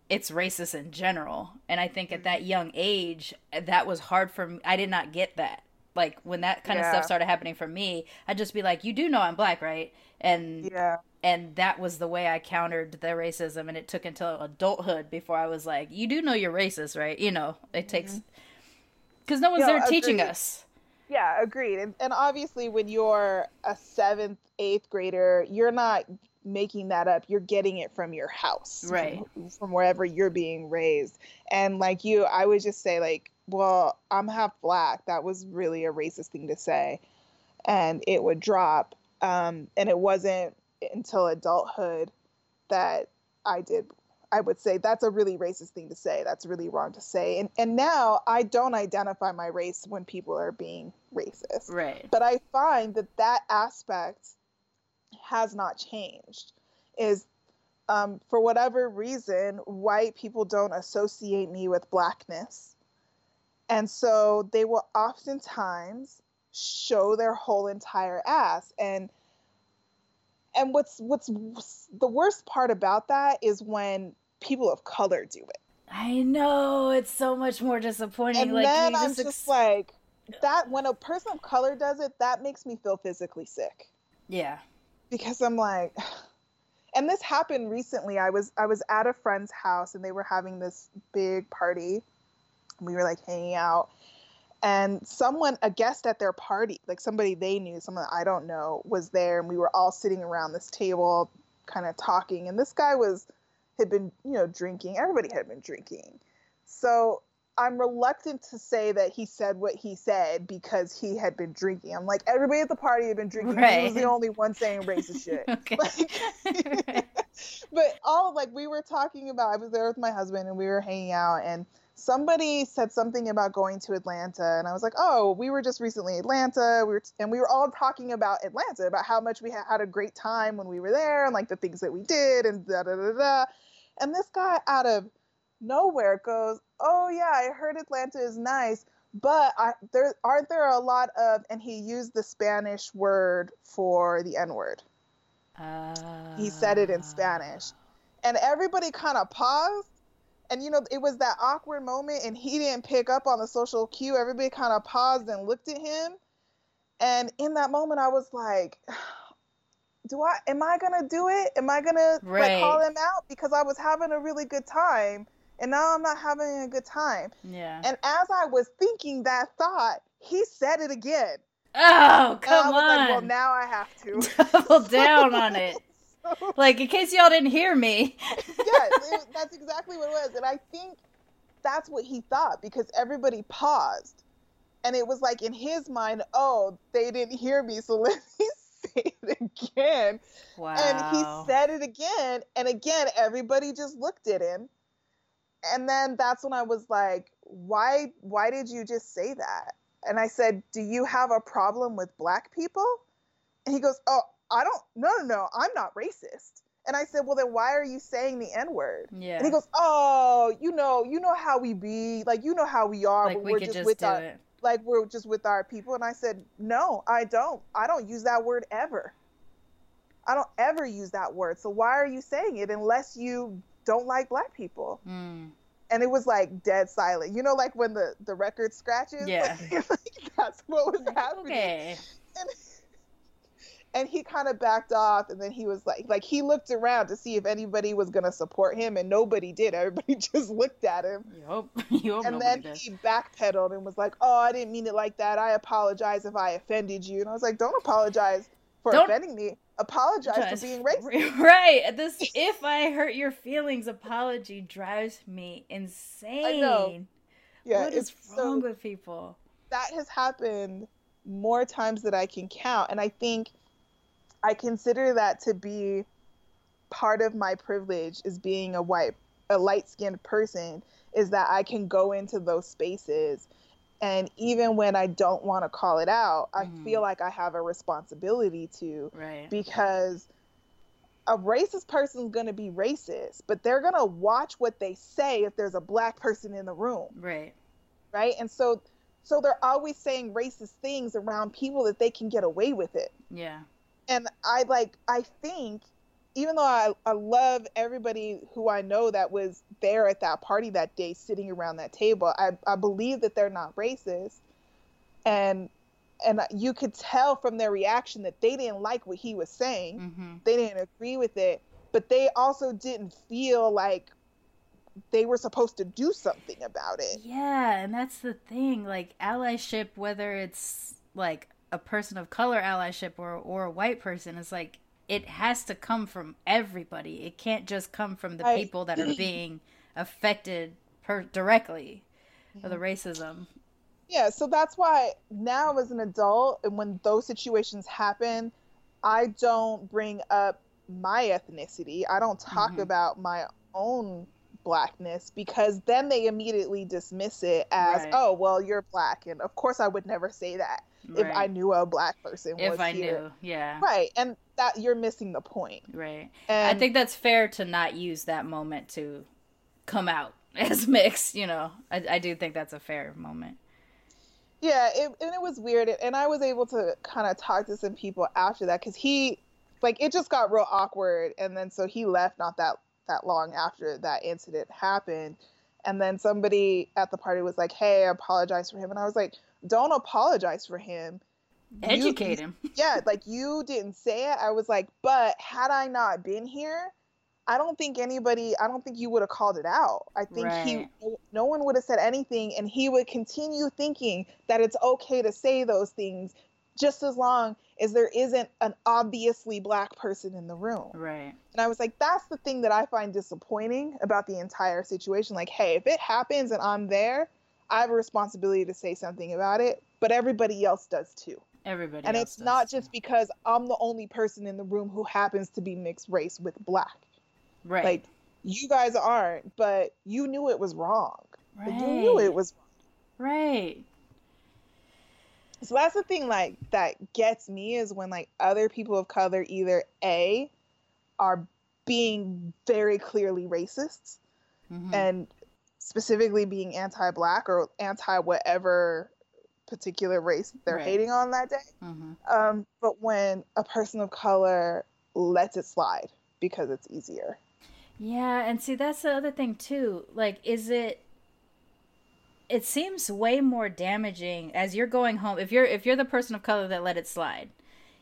it's racist in general. And i think at that young age that was hard for me i did not get that. Like when that kind yeah. of stuff started happening for me i'd just be like you do know i'm black right? And yeah. and that was the way I countered the racism and it took until adulthood before I was like you do know you're racist right? You know it takes mm-hmm. cuz no one's there teaching us yeah agreed and, and obviously when you're a 7th 8th grader you're not making that up you're getting it from your house right. from, from wherever you're being raised and like you I would just say like well I'm half black. That was really a racist thing to say and it would drop um, and it wasn't until adulthood that I did I would say that's a really racist thing to say. That's really wrong to say. And and now I don't identify my race when people are being racist. Right. But I find that that aspect has not changed. Is um, for whatever reason, white people don't associate me with blackness. And so they will oftentimes show their whole entire ass. And and what's what's the worst part about that is when people of color do it. I know it's so much more disappointing. And like, then I'm just, ex- like that. When a person of color does it, that makes me feel physically sick. Yeah, because I'm like, and this happened recently. I was I was at a friend's house and they were having this big party. We were like hanging out, and someone a guest at their party like somebody they knew someone i don't know was there and we were all sitting around this table kind of talking and this guy was had been you know drinking everybody had been drinking so i'm reluctant to say that he said what he said because he had been drinking i'm like everybody at the party had been drinking right. he was the only one saying racist shit like, but all like we were talking about i was there with my husband and we were hanging out and somebody said something about going to Atlanta, and I was like, "Oh, we were just recently in Atlanta. We were, t- and we were all talking about Atlanta, about how much we ha- had a great time when we were there, and like the things that we did, and da da da da." And this guy out of nowhere goes, "Oh yeah, I heard Atlanta is nice, but I, there aren't there a lot of," and he used the Spanish word for the N word. Uh... He said it in Spanish, and everybody kind of paused and you know it was that awkward moment and he didn't pick up on the social cue. Everybody kind of paused and looked at him. And in that moment i was like do i am i gonna do it? Am i gonna right. like call him out? Because i was having a really good time and now i'm not having a good time. Yeah. And as i was thinking that thought he said it again. Oh come on like, well now i have to. Double down on it. Like in case y'all didn't hear me. yes, that's exactly what it was, and I think that's what he thought because everybody paused, and it was like in his mind, oh, they didn't hear me, so let me say it again. Wow. And he said it again, and again, everybody just looked at him, and then that's when I was like, why, why did you just say that? and I said, "Do you have a problem with black people?" And he goes, "Oh, I don't. No, no, no. I'm not racist." And I said, "Well, then why are you saying the N word?" Yeah. And he goes, "Oh, you know, you know how we be. Like, you know how we are. like but we we're just with our it. Like we're just with our people." And I said, "No, I don't. I don't use that word ever. I don't ever use that word. So why are you saying it unless you don't like black people?" Mm. and it was like dead silent. You know, like when the the record scratches. Yeah. like, that's what was happening. Okay. And, and he kind of backed off, and then he was like, like he looked around to see if anybody was gonna support him, and nobody did. Everybody just looked at him. You hope And then does. he backpedaled and was like, "Oh, I didn't mean it like that. I apologize if I offended you." And I was like, "Don't apologize for Don't- offending me. Apologize Just- for being racist." Right. This if I hurt your feelings apology drives me insane. I Yeah, what is it's wrong so with people? that has happened more times than I can count. And I think I consider that to be part of my privilege is being a white, a light skinned person, is that I can go into those spaces. And even when I don't want to call it out, I Mhm. feel like I have a responsibility to Right. because a racist person's going to be racist, but they're going to watch what they say if there's a black person in the room Right. right? And so so they're always saying racist things around people that they can get away with it. Yeah. And I like I think even though I, I love everybody who I know that was there at that party that day sitting around that table, I, I believe that they're not racist. And and you could tell from their reaction that they didn't like what he was saying. Mm-hmm. They didn't agree with it, but they also didn't feel like they were supposed to do something about it. Yeah, and that's the thing. Like allyship, whether it's like a person of color allyship or or a white person, is like it has to come from everybody. It can't just come from the Right. people that are being affected per- directly of the Mm-hmm. racism. Yeah, so that's why now as an adult, and when those situations happen, I don't bring up my ethnicity. I don't talk Mhm. about my own blackness because then they immediately dismiss it as, Right. oh, well, you're black. And of course, I would never say that if I knew a black person was I here. knew, yeah, Right, and that you're missing the point. right. And I think that's fair to not use that moment to come out as mixed. You know, I, I do think that's a fair moment. Yeah, it, and it was weird, and I was able to kind of talk to some people after that because he, like, it just got real awkward, and then so he left not that that long after that incident happened, and then somebody at the party was like, "Hey, I apologize for him," and I was like, "Don't apologize for him." You- Educate him. yeah, like you didn't say it. I was like, but had I not been here, I don't think anybody, I don't think you would have called it out. I think he, no one would have said anything, and he would continue thinking that it's okay to say those things just as long as there isn't an obviously black person in the room. Right. And I was like, that's the thing that I find disappointing about the entire situation. Like, hey, if it happens and I'm there, I have a responsibility to say something about it, but everybody else does too Everybody. Does. And it's not too. just because I'm the only person in the room who happens to be mixed race with black. right. Like you guys aren't, but you knew it was wrong. right. Like, you knew it was Right. so that's the thing like that gets me is when like other people of color either A are being very clearly racists Mhm. and specifically being anti-black or anti whatever particular race they're Right. hating on that day. Mhm. Um, but when a person of color lets it slide because it's easier. Yeah, and see that's the other thing too. Like is it it seems way more damaging as you're going home if you're if you're the person of color that let it slide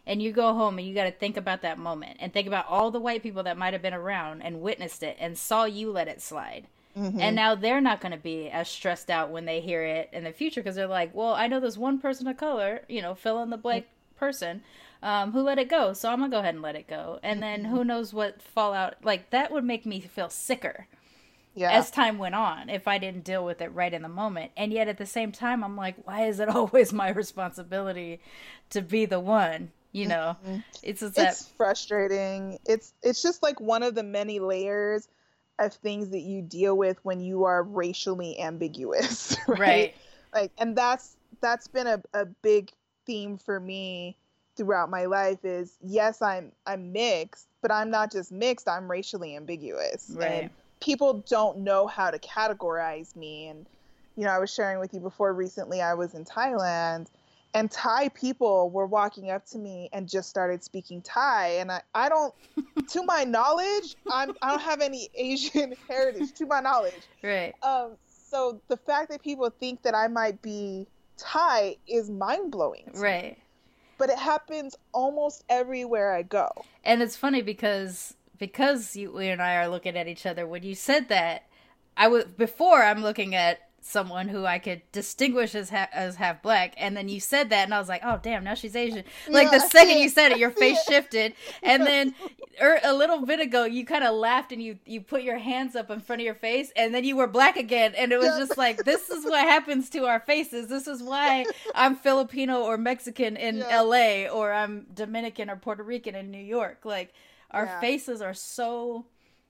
and you go home and you got to think about that moment and think about all the white people that might have been around and witnessed it and saw you let it slide. Mhm. And now they're not going to be as stressed out when they hear it in the future because they're like, well, I know there's one person of color, you know, fill in the blank person, um, who let it go. So I'm going to go ahead and let it go. And then who knows what fallout, like that would make me feel sicker yeah. as time went on if I didn't deal with it right in the moment. And yet at the same time, I'm like, why is it always my responsibility to be the one? You know, it's just that. it's frustrating. It's it's just like one of the many layers of things that you deal with when you are racially ambiguous, right? Right. Like and that's that's been a, a big theme for me throughout my life is yes i'm i'm mixed but i'm not just mixed i'm racially ambiguous Right. and people don't know how to categorize me and you know i was sharing with you before recently i was in thailand and thai people were walking up to me and just started speaking thai and i, I don't to my knowledge i'm i don't have any asian heritage to my knowledge Right. um, so the fact that people think that I might be Thai is mind blowing. Right. But it happens almost everywhere I go. And it's funny because because you we and I are looking at each other when you said that I was before I'm looking at someone who I could distinguish as ha- as half black and then you said that and I was like oh damn now she's Asian like Yeah, the second you said it your face shifted and then er, a little bit ago you kind of laughed and you you put your hands up in front of your face and then you were black again and it was Yeah. just like this is what happens to our faces this is why I'm Filipino or Mexican in. LA or I'm Dominican or Puerto Rican in New York like our faces are so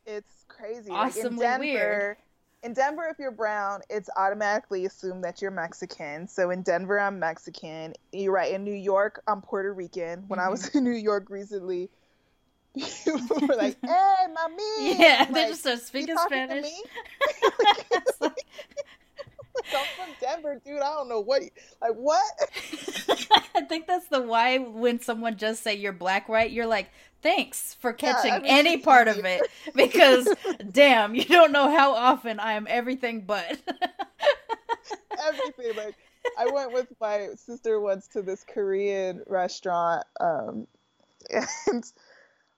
It's crazy. Awesomely like Denver, weird. In Denver, if you're brown, it's automatically assumed that you're Mexican. So in Denver, I'm Mexican. You're right. In New York, I'm Puerto Rican. When I was mm-hmm. in New York recently, people were like, "Hey, mami!" yeah I'm they like, just start speaking Spanish me?" I'm from Denver, dude. I don't know what. Like what? I think that's the why when someone just say you're black, right? You're like, thanks for Yeah, catching I mean, any part of it because damn, you don't know how often I am everything but. everything. Like I went with my sister once to this Korean restaurant, um, and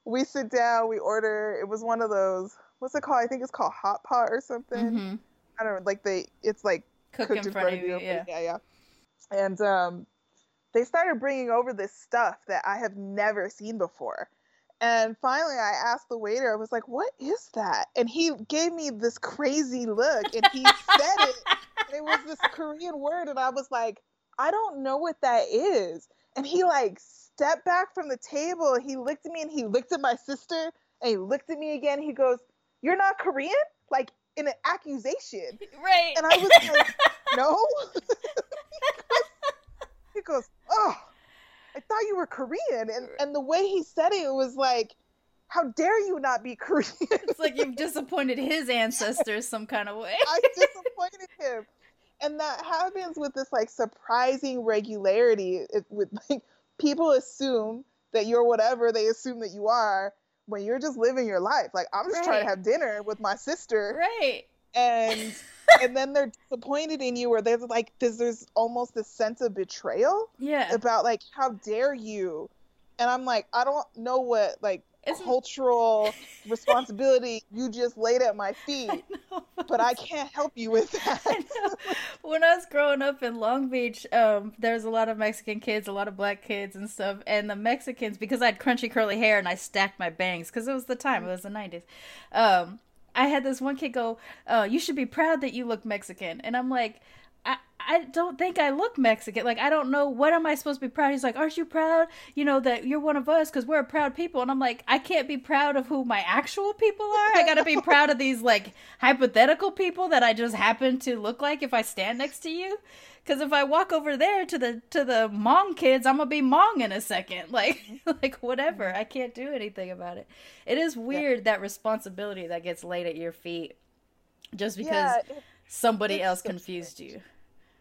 we sit down, we order. It was one of those. What's it called? I think it's called hot pot or something. hmm I don't know. Like they, it's like Cook cooked in front of you, yeah. yeah, yeah. And um, they started bringing over this stuff that I have never seen before. And finally, I asked the waiter, I was like, "What is that?" And he gave me this crazy look, and he said it, and it was this Korean word, and I was like, "I don't know what that is." And he like stepped back from the table, he looked at me, and he looked at my sister, and he looked at me again. He goes, "You're not Korean?" Like in an accusation. Right. And I was like, no. he goes, oh, I thought you were Korean. And, and the way he said it, it was like, how dare you not be Korean? it's like you've disappointed his ancestors some kind of way. I disappointed him. And that happens with this like surprising regularity. It, with like people assume that you're whatever they assume that you are when you're just living your life. Like I'm just trying to have dinner with my sister. right. and and then they're disappointed in you or there's like there's, there's almost this sense of betrayal Yeah. about like how dare you and i'm like i don't know what like Isn't- cultural responsibility you just laid at my feet I know. but i can't help you with that know. when I was growing up in Long Beach, um, there's a lot of Mexican kids, a lot of black kids and stuff. And the Mexicans, because I had crunchy curly hair and I stacked my bangs, because it was the time, it was the 90s. Um, I had this one kid go, uh, "You should be proud that you look Mexican," and I'm like. I, I don't think I look Mexican. Like, I don't know. What am I supposed to be proud? He's like, Aren't you proud, you know, that you're one of us because we're a proud people? And I'm like, I can't be proud of who my actual people are. I got to be proud of these, like, hypothetical people that I just happen to look like if I stand next to you. Because if I walk over there to the to the Hmong kids, I'm gonna be Hmong in a second. Like like whatever. I can't do anything about it. It is weird that responsibility that gets laid at your feet just because yeah somebody it's else so confused strange. you.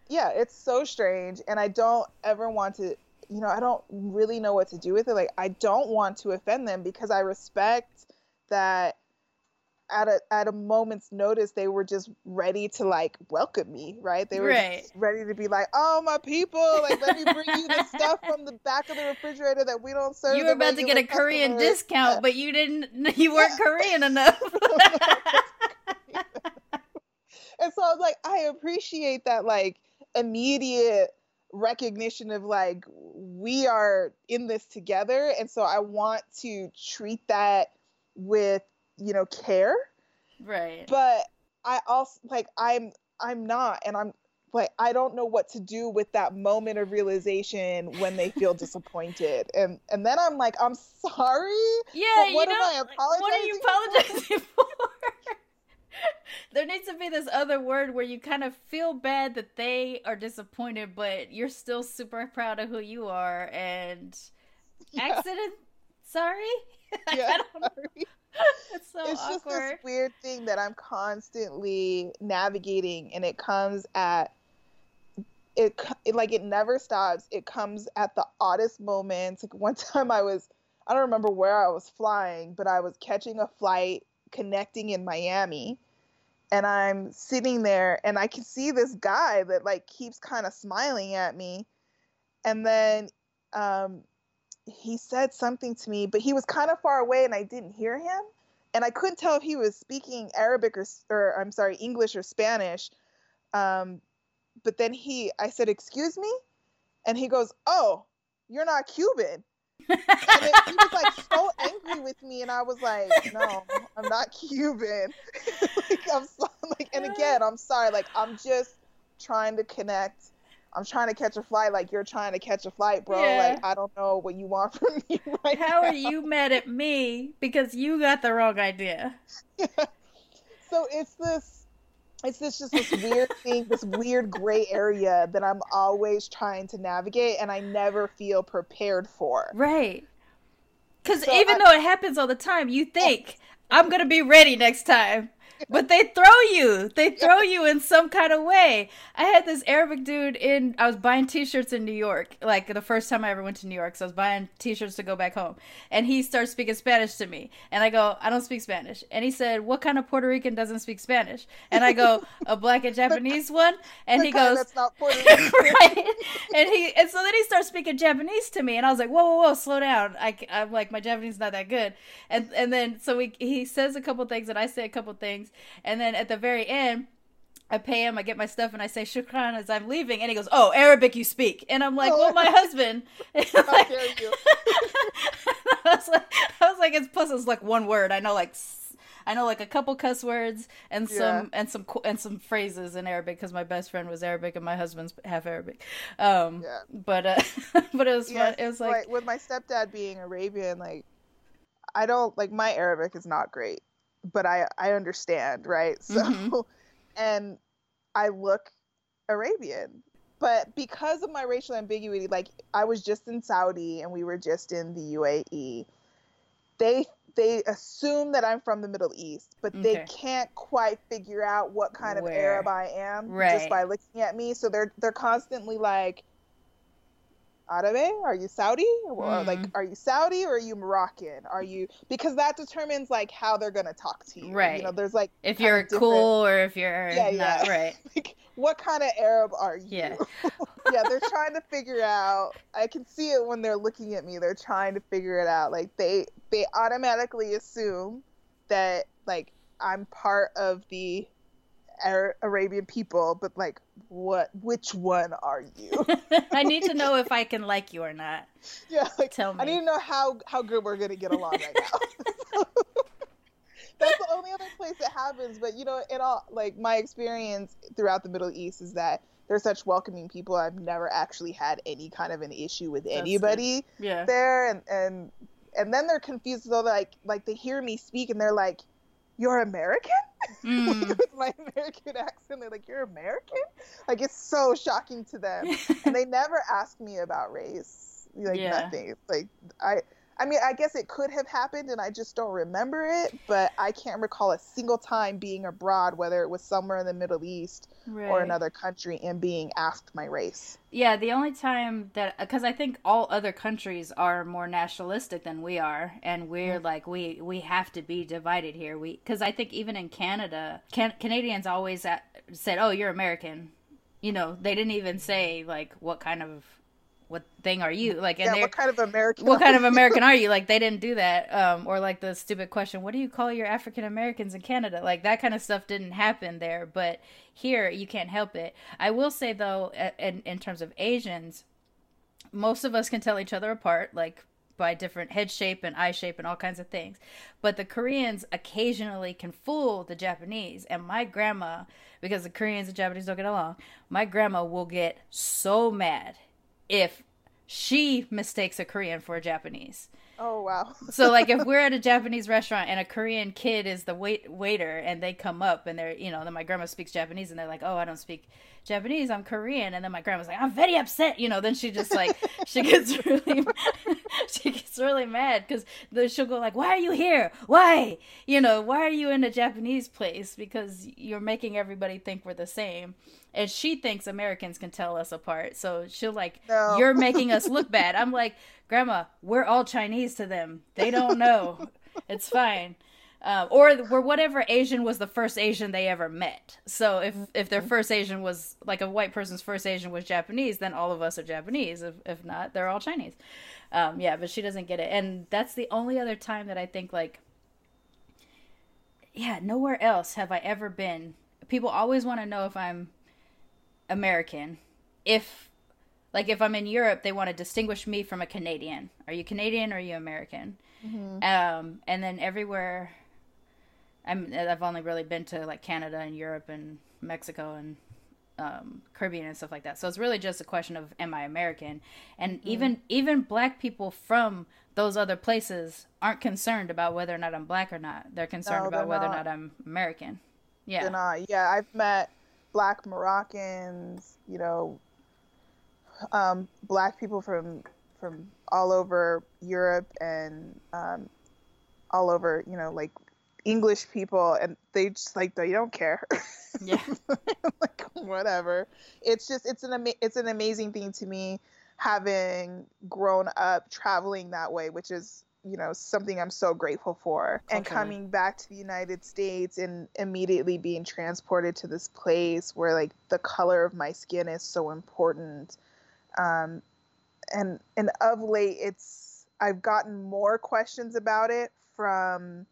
yeah it's so strange and i don't ever want to you know i don't really know what to do with it like i don't want to offend them because i respect that at a at a moment's notice they were just ready to like welcome me right they were Right. ready to be like oh my people like let me bring you the stuff from the back of the refrigerator that we don't serve You were about to get a regular Korean customers." discount, but you didn't. You weren't Korean enough. and so I was like, I appreciate that like immediate recognition of like we are in this together, and so I want to treat that with you know care, right. but I also like I'm I'm not, and I'm like I don't know what to do with that moment of realization when they feel disappointed, and and then I'm like I'm sorry. Yeah, But you what am know, I like, what are you apologizing apologizing for? there needs to be this other word where you kind of feel bad that they are disappointed, but you're still super proud of who you are. And yeah. accident, sorry. Yeah, sorry. it's so it's awkward. just this weird thing that I'm constantly navigating, and it comes at it, it like it never stops. It comes at the oddest moments. Like one time I was I don't remember where I was flying, but I was catching a flight connecting in Miami. And I'm sitting there and I can see this guy that like keeps kind of smiling at me. And then um, he said something to me, but he was kind of far away and I didn't hear him. And I couldn't tell if he was speaking Arabic or, or I'm sorry, English or Spanish. Um, but then he, I said, Excuse me? And he goes, Oh, you're not Cuban. And it, he was like so angry with me, and I was like, "No, I'm not Cuban." like I'm so, like, and again, I'm sorry. Like I'm just trying to connect. I'm trying to catch a flight, like you're trying to catch a flight, bro. Yeah. Like I don't know what you want from me right How now. are you mad at me because you got the wrong idea? So it's this it's this just this weird thing, this weird gray area that I'm always trying to navigate and I never feel prepared for. Right. Because so even I, though it happens all the time, you think, I'm going to be ready next time but they throw you. They throw you in some kind of way. I had this Arabic dude in. I was buying T-shirts in New York, like the first time I ever went to New York. So I was buying T-shirts to go back home, and he starts speaking Spanish to me, and I go, I don't speak Spanish, and he said, What kind of Puerto Rican doesn't speak Spanish? And I go, A black and Japanese one, and he goes, That's not Puerto Rican, right? And he, and so then he starts speaking Japanese to me, and I was like, Whoa, whoa, whoa, slow down. I, I'm like, my Japanese is not that good, and and then so we, he says a couple things, and I say a couple things and then at the very end, I pay him, I get my stuff, and I say shukran as I'm leaving, and he goes, "Oh, Arabic you speak," and I'm like, "Well, my husband." How like? I was like, I was like, it's plus it's like one word. I know like, I know like a couple cuss words and some yeah. and some and some phrases in Arabic because my best friend was Arabic and my husband's half Arabic. Um, yeah. But uh, but it was fun. It was like, like with my stepdad being Arabian, like I don't like my Arabic is not great but I I understand, right? So mm-hmm. and I look Arabian. But because of my racial ambiguity, like I was just in Saudi and we were just in the UAE, they they assume that I'm from the Middle East, but okay. they can't quite figure out what kind Where? of Arab I am right. just by looking at me. So they're they're constantly like, Arabe? Are you Saudi? Or mm. like, are you Saudi or are you Moroccan? Are you because that determines like how they're gonna talk to you. Right. You know, there's like if you're cool or if you're yeah, yeah. Right. like, what kind of Arab are you? Yeah. yeah, they're trying to figure out. I can see it when they're looking at me. They're trying to figure it out. Like they they automatically assume that like I'm part of the Arabian people, but like, what? Which one are you? I need to know if I can like you or not. Yeah, like, tell me. I need to know how how good we're gonna get along right now. That's the only other place it happens. But you know, in all like my experience throughout the Middle East is that they're such welcoming people. I've never actually had any kind of an issue with anybody yeah. there, and and and then they're confused. So like like they hear me speak and they're like, "You're American." Mm. with my American accent. They're like, "You're American?" Like it's so shocking to them, and they never ask me about race. Like yeah. nothing. like I. I mean, I guess it could have happened and I just don't remember it, but I can't recall a single time being abroad, whether it was somewhere in the Middle East right. or another country, and being asked my race. Yeah, the only time that, because I think all other countries are more nationalistic than we are, and we're mm-hmm. like, we, we have to be divided here. We, because I think even in Canada, can, Canadians always at, said, oh, you're American. You know, they didn't even say, like, what kind of what thing are you like and yeah, what kind of american what kind of american are you like they didn't do that um or like the stupid question what do you call your african americans in canada like that kind of stuff didn't happen there but here you can't help it i will say though in, in terms of asians most of us can tell each other apart like by different head shape and eye shape and all kinds of things. But the Koreans occasionally can fool the Japanese. And my grandma, because the Koreans and Japanese don't get along, my grandma will get so mad if she mistakes a Korean for a Japanese. Oh wow. so like if we're at a Japanese restaurant and a Korean kid is the wait waiter and they come up and they're you know then my grandma speaks Japanese and they're like oh I don't speak Japanese I'm Korean. And then my grandma's like I'm very upset you know. Then she just like she gets really she gets really mad because then she'll go like why are you here? Why? You know why are you in a Japanese place? Because you're making everybody think we're the same. And she thinks Americans can tell us apart. So she'll like No. you're making us look bad. I'm like grandma we're all Chinese to them. They don't know. It's fine um, or or whatever Asian was the first Asian they ever met. So if if their first Asian was like a white person's first Asian was Japanese, then all of us are Japanese. If if not, they're all Chinese. Um, yeah, but she doesn't get it, and that's the only other time that I think like, yeah, nowhere else have I ever been. People always want to know if I'm American. If like if I'm in Europe, they want to distinguish me from a Canadian. Are you Canadian or are you American? Um, and then everywhere I'm I've only really been to like Canada and Europe and Mexico and um, Caribbean and stuff like that. So it's really just a question of am I American? And even even black people from those other places aren't concerned about whether or not I'm black or not. They're concerned No, about they're whether or not. not I'm American. Yeah. Then, uh, yeah, I've met black Moroccans, you know, um, black people from from all over Europe and um, all over, you know, like English people, and they just like they don't care. Yeah. like whatever. It's just it's an ama- it's an amazing thing to me having grown up traveling that way, which is you know something I'm so grateful for. And coming back to the United States and immediately being transported to this place where like the color of my skin is so important. Um, and and of late, it's I've gotten more questions about it from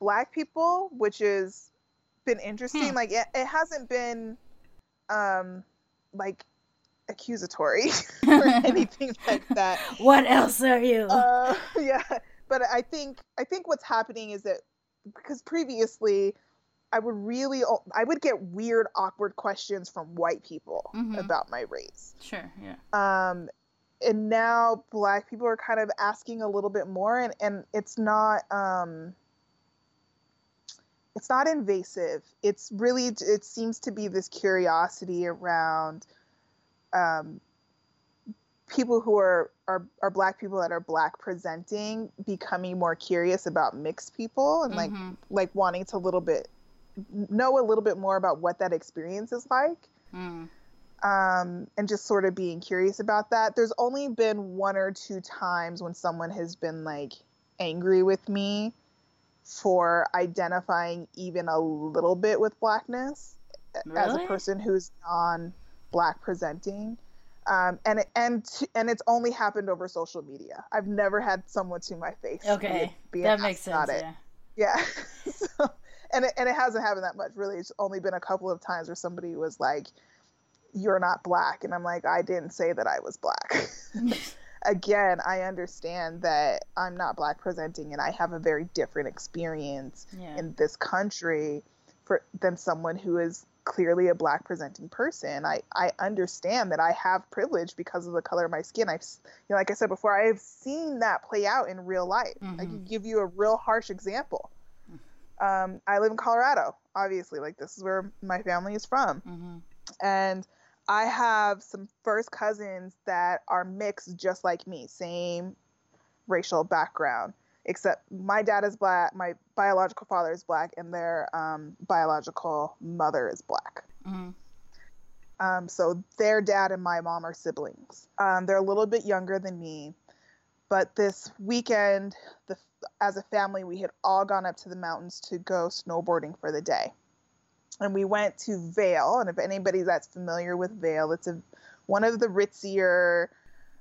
black people, which has been interesting. Hmm. Like it, it hasn't been um like accusatory or anything like that. what else are you? Uh, yeah, but I think I think what's happening is that because previously I would really I would get weird awkward questions from white people Mhm. about my race. sure. Yeah. Um and now black people are kind of asking a little bit more and and it's not um it's not invasive. It's really it seems to be this curiosity around um people who are, are are black people that are black presenting becoming more curious about mixed people and like Mhm. like wanting to a little bit know a little bit more about what that experience is like Mm. um, and just sort of being curious about that. There's only been one or two times when someone has been like angry with me for identifying even a little bit with blackness as a person who's non-black presenting. Um, and and and it's only happened over social media. I've never had someone to my face. be- Okay. be that makes sense. it. Yeah. Yeah. so, and it, and it hasn't happened that much really. It's only been a couple of times where somebody was like, "You're not black," and I'm like, "I didn't say that I was black." Again, I understand that I'm not black presenting, and I have a very different experience Yeah. in this country for than someone who is clearly a black presenting person. I I understand that I have privilege because of the color of my skin. I've you know, like I said before, I have seen that play out in real life. I Mhm. can give you a real harsh example. Um, I live in Colorado, obviously. Like this is where my family is from, hmm and I have some first cousins that are mixed, just like me, same racial background. Except my dad is black, my biological father is black, and their um, biological mother is black. hmm Um, so their dad and my mom are siblings. Um, they're a little bit younger than me, but this weekend, the, as a family, we had all gone up to the mountains to go snowboarding for the day, and we went to Vail. And if anybody that's familiar with Vail, it's a one of the ritzier,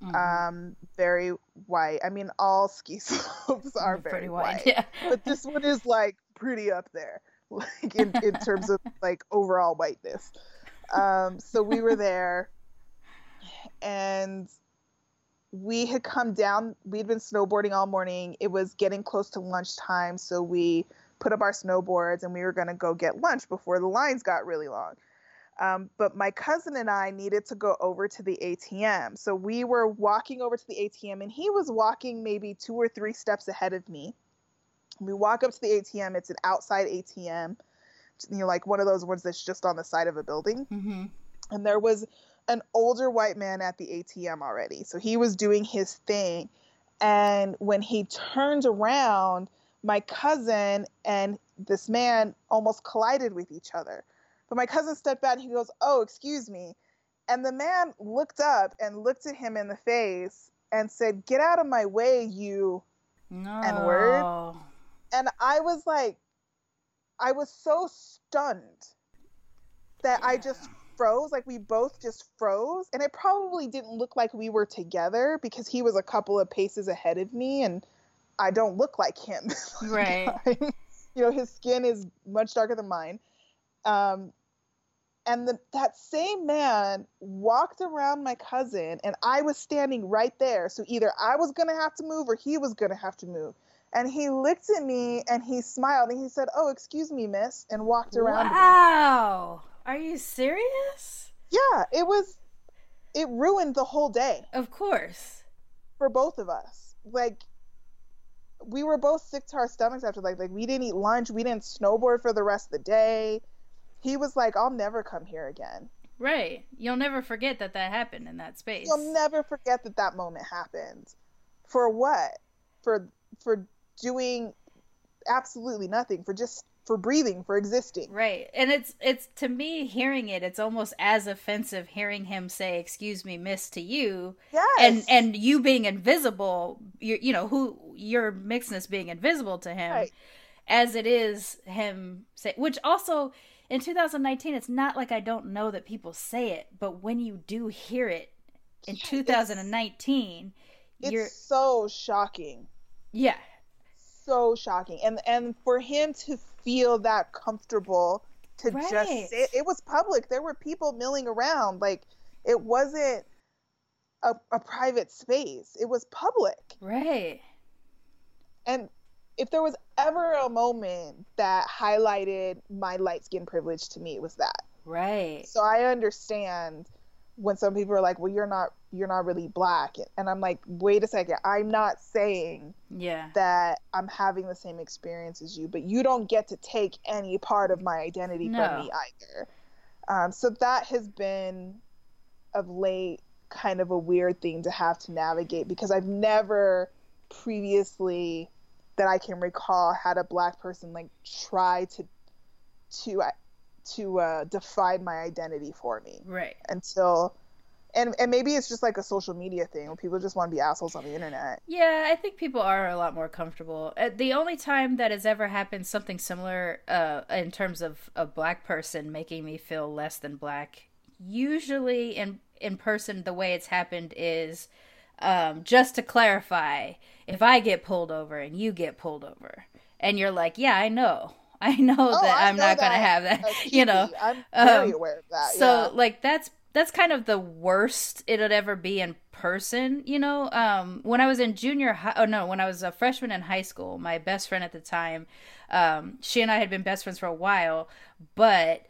hmm um, very white. I mean, all ski slopes are very pretty white Yeah. but this one is like pretty up there like in, in terms of like overall whiteness um so we were there and we had come down we'd been snowboarding all morning it was getting close to lunchtime so we put up our snowboards and we were going to go get lunch before the lines got really long Um, but my cousin and I needed to go over to the ATM. So we were walking over to the ATM, and he was walking maybe two or three steps ahead of me. We walk up to the ATM. It's an outside ATM, you know, like one of those ones that's just on the side of a building. Mm-hmm. And there was an older white man at the ATM already. So he was doing his thing. And when he turned around, my cousin and this man almost collided with each other. But my cousin stepped back and he goes, Oh, excuse me. And the man looked up and looked at him in the face and said, Get out of my way, you No. N-word? and I was like, I was so stunned that I just froze. Like we both just froze, and it probably didn't look like we were together because he was a couple of paces ahead of me, and I don't look like him. Right. you know, his skin is much darker than mine. Um, and the, that same man walked around my cousin, and I was standing right there. So either I was going to have to move or he was going to have to move. And he looked at me and he smiled and he said, Oh, excuse me, miss, and walked around. Wow. Are you serious? Yeah, it was, it ruined the whole day Of course. for both of us. Like, we were both sick to our stomachs after like like we didn't eat lunch, we didn't snowboard for the rest of the day. He was like, "I'll never come here again." Right. You'll never forget that that happened in that space. You'll never forget that that moment happened. For what? For for doing absolutely nothing. For just for breathing. For existing. Right. And it's it's to me hearing it, it's almost as offensive hearing him say, "Excuse me, miss" to you. Yes. And and you being invisible, you you know, who your mixedness being invisible to him Right. as it is him say which also in 2019 it's not like I don't know that people say it, but when you do hear it in Yeah, it's- 2019, it's you're so shocking. yeah, So shocking. And and for him to feel that comfortable to Right. just say it was public. There were people milling around. Like it wasn't a, a private space. It was public. right. And if there was ever a moment that highlighted my light skin privilege to me, it was that. Right. So I understand when some people are like, "Well, you're not you're not really black." And I'm like, "Wait a second. I'm not saying Yeah. that I'm having the same experience as you, but you don't get to take any part of my identity No. from me either." Um, so that has been of late kind of a weird thing to have to navigate because I've never previously that I can recall had a black person like try to to uh, to uh, define my identity for me Right. until and and maybe it's just like a social media thing where people just want to be assholes on the internet. Yeah, I think people are a lot more comfortable. Uh, the only time that has ever happened something similar uh, in terms of a black person making me feel less than black, usually in in person, the way it's happened is um, just to clarify: if I get pulled over and you get pulled over, and you're like, "Yeah, I know." I know Oh, that I I'm know not going to have that, you know. I'm very Um, aware of that. So yeah. like that's that's kind of the worst it'd ever be in person, you know. Um, when I was in junior high, oh no, when I was a freshman in high school, my best friend at the time, um, she and I had been best friends for a while, but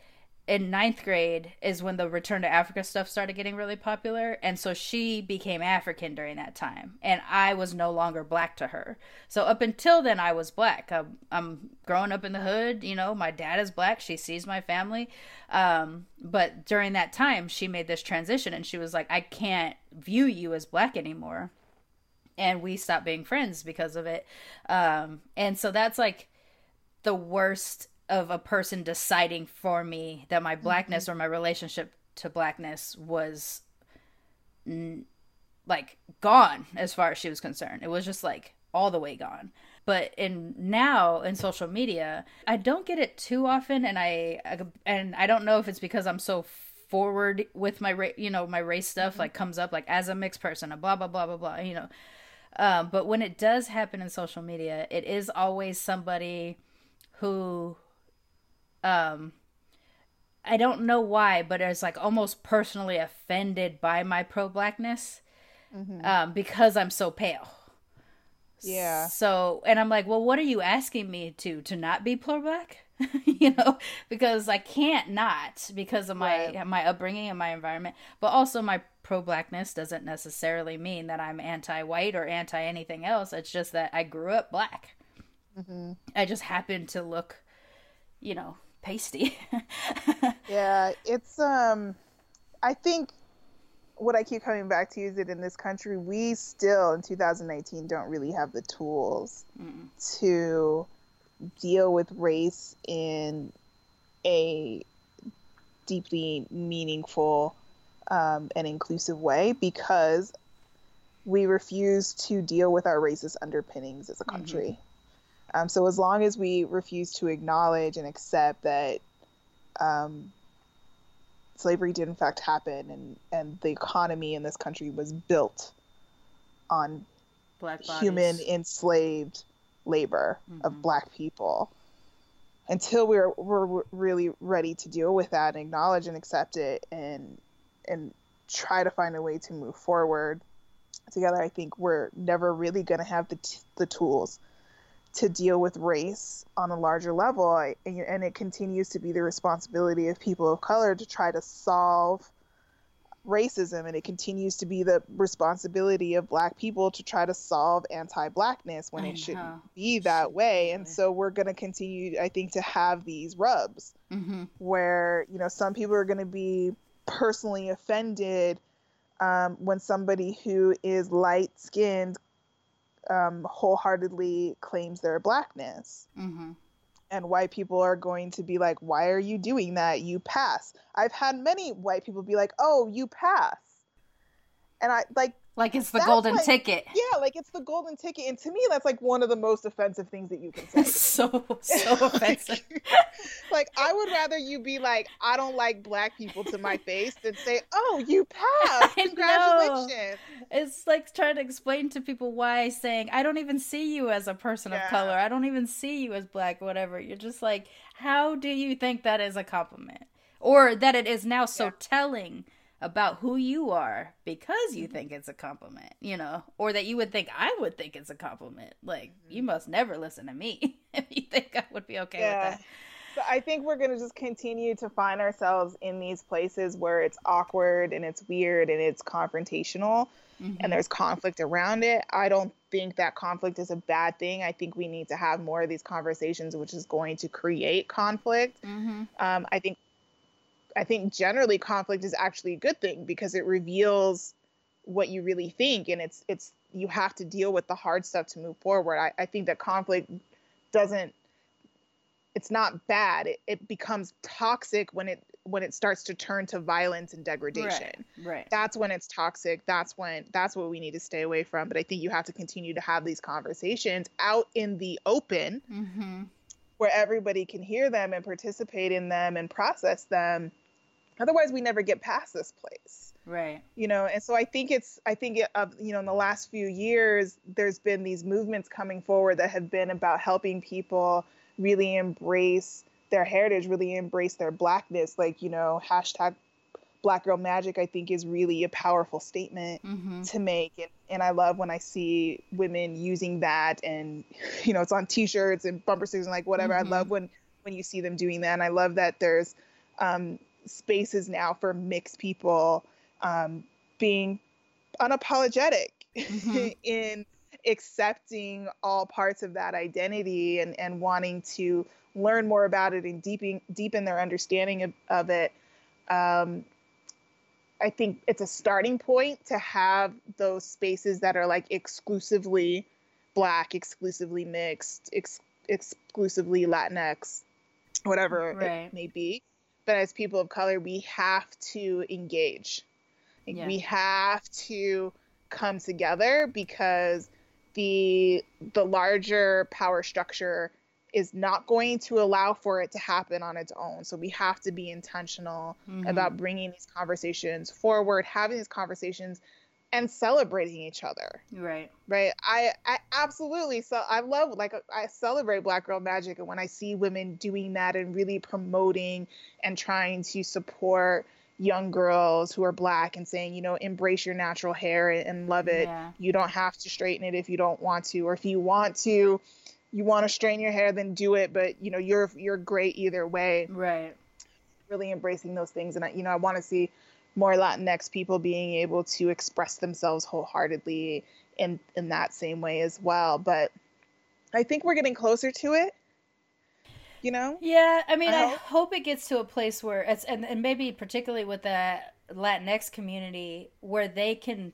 in ninth grade is when the return to Africa stuff started getting really popular, and so she became African during that time, and I was no longer black to her. So up until then, I was black. I'm, I'm growing up in the hood, you know. My dad is black. She sees my family, um, but during that time, she made this transition, and she was like, "I can't view you as black anymore." And we stopped being friends because of it. Um, and so that's like the worst of a person deciding for me that my blackness or my relationship to blackness was n- like gone as far as she was concerned. It was just like all the way gone. But in now in social media, I don't get it too often, and I and I don't know if it's because I'm so forward with my ra- you know my race stuff like comes up like as a mixed person, a blah blah blah blah blah, you know. Um, but when it does happen in social media, it is always somebody who um I don't know why, but is like almost personally offended by my pro blackness um, because I'm so pale. Yeah. So, and I'm like, well, what are you asking me to to not be pro black? you know, because I can't not because of my Right. my upbringing and my environment, but also my pro blackness doesn't necessarily mean that I'm anti white or anti anything else. It's just that I grew up black. hmm I just happen to look, you know, pasty. Yeah, it's um I think what I keep coming back to is that in this country we still in 2019 don't really have the tools Mm. to deal with race in a deeply meaningful um, and inclusive way because we refuse to deal with our racist underpinnings as a country. Um, so as long as we refuse to acknowledge and accept that um, slavery did in fact happen and, and the economy in this country was built on Black human enslaved labor Mhm. of black people until we're we're really ready to deal with that and acknowledge and accept it and and try to find a way to move forward together i think we're never really going to have the t- the tools to deal with race on a larger level and, and it continues to be the responsibility of people of color to try to solve racism and it continues to be the responsibility of black people to try to solve anti-blackness when I it shouldn't know. be that way and so we're going to continue i think to have these rubs Mm-hmm. where you know some people are going to be personally offended um, when somebody who is light skinned um, wholeheartedly claims their blackness. Mm-hmm. and white people are going to be like why are you doing that? You pass. I've had many white people be like oh you pass. And i like Like it's the That's golden like- ticket. yeah like it's the golden ticket and to me that's like one of the most offensive things that you can say so so offensive. like I would rather you be like, I don't like black people to my face than say, Oh, you passed. Congratulations. It's like trying to explain to people why saying I don't even see you as a person of color. I don't even see you as black, whatever. You're just like, how do you think that is a compliment? Or that it is now so Yeah. telling about who you are because you think it's a compliment, you know? Or that you would think I would think it's a compliment. Like, you must never listen to me if you think I would be okay Yeah. with that. So I think we're gonna just continue to find ourselves in these places where it's awkward and it's weird and it's confrontational Mhm. and there's conflict around it. I don't think that conflict is a bad thing. I think we need to have more of these conversations, which is going to create conflict. Mhm. um, I think I think generally conflict is actually a good thing because it reveals what you really think and it's it's you have to deal with the hard stuff to move forward. I, I think that conflict doesn't it's not bad. It, it becomes toxic when it when it starts to turn to violence and degradation. Right. Right. That's when it's toxic. That's when that's what we need to stay away from. But I think you have to continue to have these conversations out in the open Mm-hmm. where everybody can hear them and participate in them and process them. Otherwise, we never get past this place, Right. you know. And so I think it's, I think, it, uh, you know, in the last few years, there's been these movements coming forward that have been about helping people really embrace their heritage, really embrace their blackness. Like, you know, hashtag Black Girl Magic, I think, is really a powerful statement Mm-hmm. to make and, and i love when i see women using that and you know it's on t-shirts and bumper stickers and like whatever Mhm. i love when when you see them doing that and i love that there's um, spaces now for mixed people um, being unapologetic Mhm. in accepting all parts of that identity and, and wanting to learn more about it and deepen deepen their understanding of, of it um, I think it's a starting point to have those spaces that are like exclusively black, exclusively mixed, ex- exclusively Latinx, whatever Right. it may be. But as people of color, we have to engage. Like, Yeah. We have to come together because the the larger power structure is not going to allow for it to happen on its own. So we have to be intentional Mhm. about bringing these conversations forward, having these conversations, and celebrating each other. Right. Right? I, I absolutely so I love like I celebrate Black Girl Magic, and when I see women doing that and really promoting and trying to support young girls who are black and saying, you know, embrace your natural hair and, and love it Yeah. you don't have to straighten it if you don't want to or if you want to you want to strain your hair, then do it. But you know, you're you're great either way. Right. Really embracing those things, and I, you know, I want to see more Latinx people being able to express themselves wholeheartedly in in that same way as well. But I think we're getting closer to it. You know? Yeah, I mean, I, I hope. hope. it gets to a place where it's and, and maybe particularly with the Latinx community where they can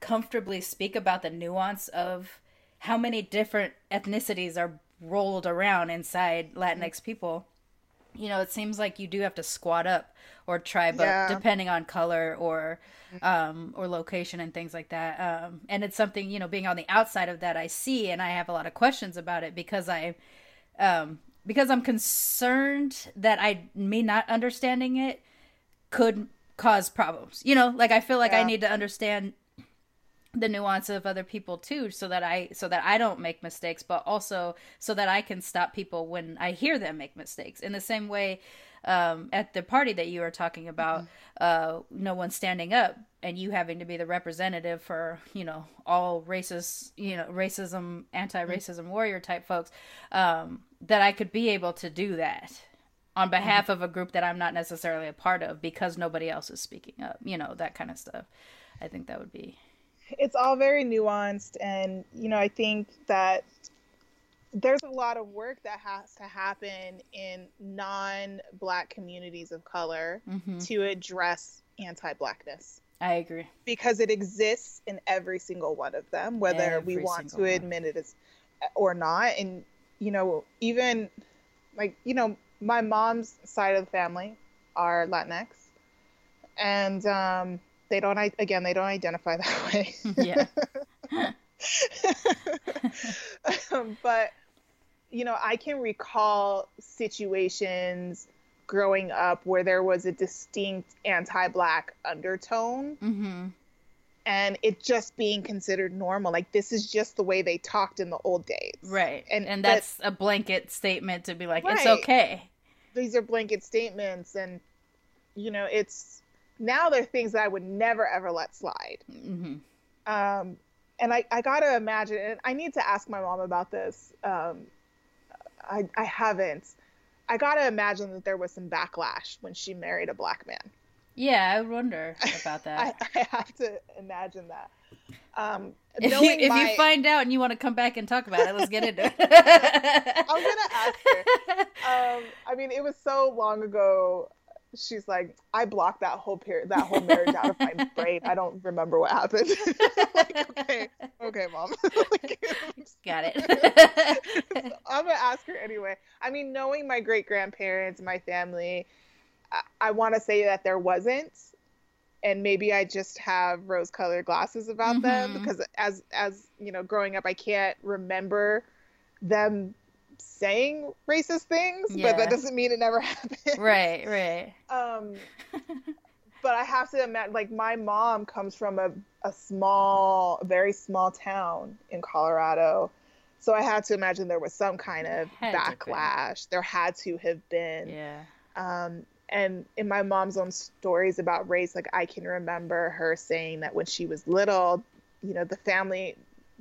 comfortably speak about the nuance of how many different ethnicities are rolled around inside Latinx mm-hmm. people. You know, it seems like you do have to squat up or tribe Yeah. depending on color or um or location and things like that. Um and it's something, you know, being on the outside of that I see and I have a lot of questions about it because I um because I'm concerned that I me not understanding it could cause problems. You know, like I feel like I need to understand the nuance of other people too so that I so that I don't make mistakes but also so that I can stop people when I hear them make mistakes. In the same way um, at the party that you were talking about uh, no one standing up and you having to be the representative for you know all racist you know racism anti-racism warrior type folks um, that I could be able to do that on behalf of a group that I'm not necessarily a part of because nobody else is speaking up you know that kind of stuff. I think that would be it's all very nuanced and you know i think that there's a lot of work that has to happen in non-black communities of color Mhm. to address anti-blackness I agree because it exists in every single one of them whether we want to one. admit it or not and you know even like you know my mom's side of the family are latinx and um they don't again they don't identify that way yeah um, but you know i can recall situations growing up where there was a distinct anti-black undertone mm-hmm. and it just being considered normal like this is just the way they talked in the old days Right. And- And that's a blanket statement to be like, it's okay. these are blanket statements and you know it's now they're things that i would never ever let slide hmm um, and I, I gotta imagine and i need to ask my mom about this um, I, I haven't i gotta imagine that there was some backlash when she married a black man Yeah, I wonder about that. I have to imagine that um, if you if my- you find out and you want to come back and talk about it, let's get into it. i'm gonna ask her um, I mean, it was so long ago. She's like, I blocked that whole period, that whole marriage out of my brain. I don't remember what happened. like, okay, okay, mom. Like, Got it. I'm gonna ask her anyway. I mean, knowing my great grandparents, my family, I, I want to say that there wasn't, and maybe I just have rose-colored glasses about them Mhm. because as as you know, growing up, I can't remember them saying racist things, but that doesn't mean it never happened. right, right. Um, but I have to imagine, like, my mom comes from a, a small, very small town in Colorado. So I had to imagine there was some kind of Had to be. backlash. There had to have been. Yeah. Um, and in my mom's own stories about race, like, I can remember her saying that when she was little, you know, the family,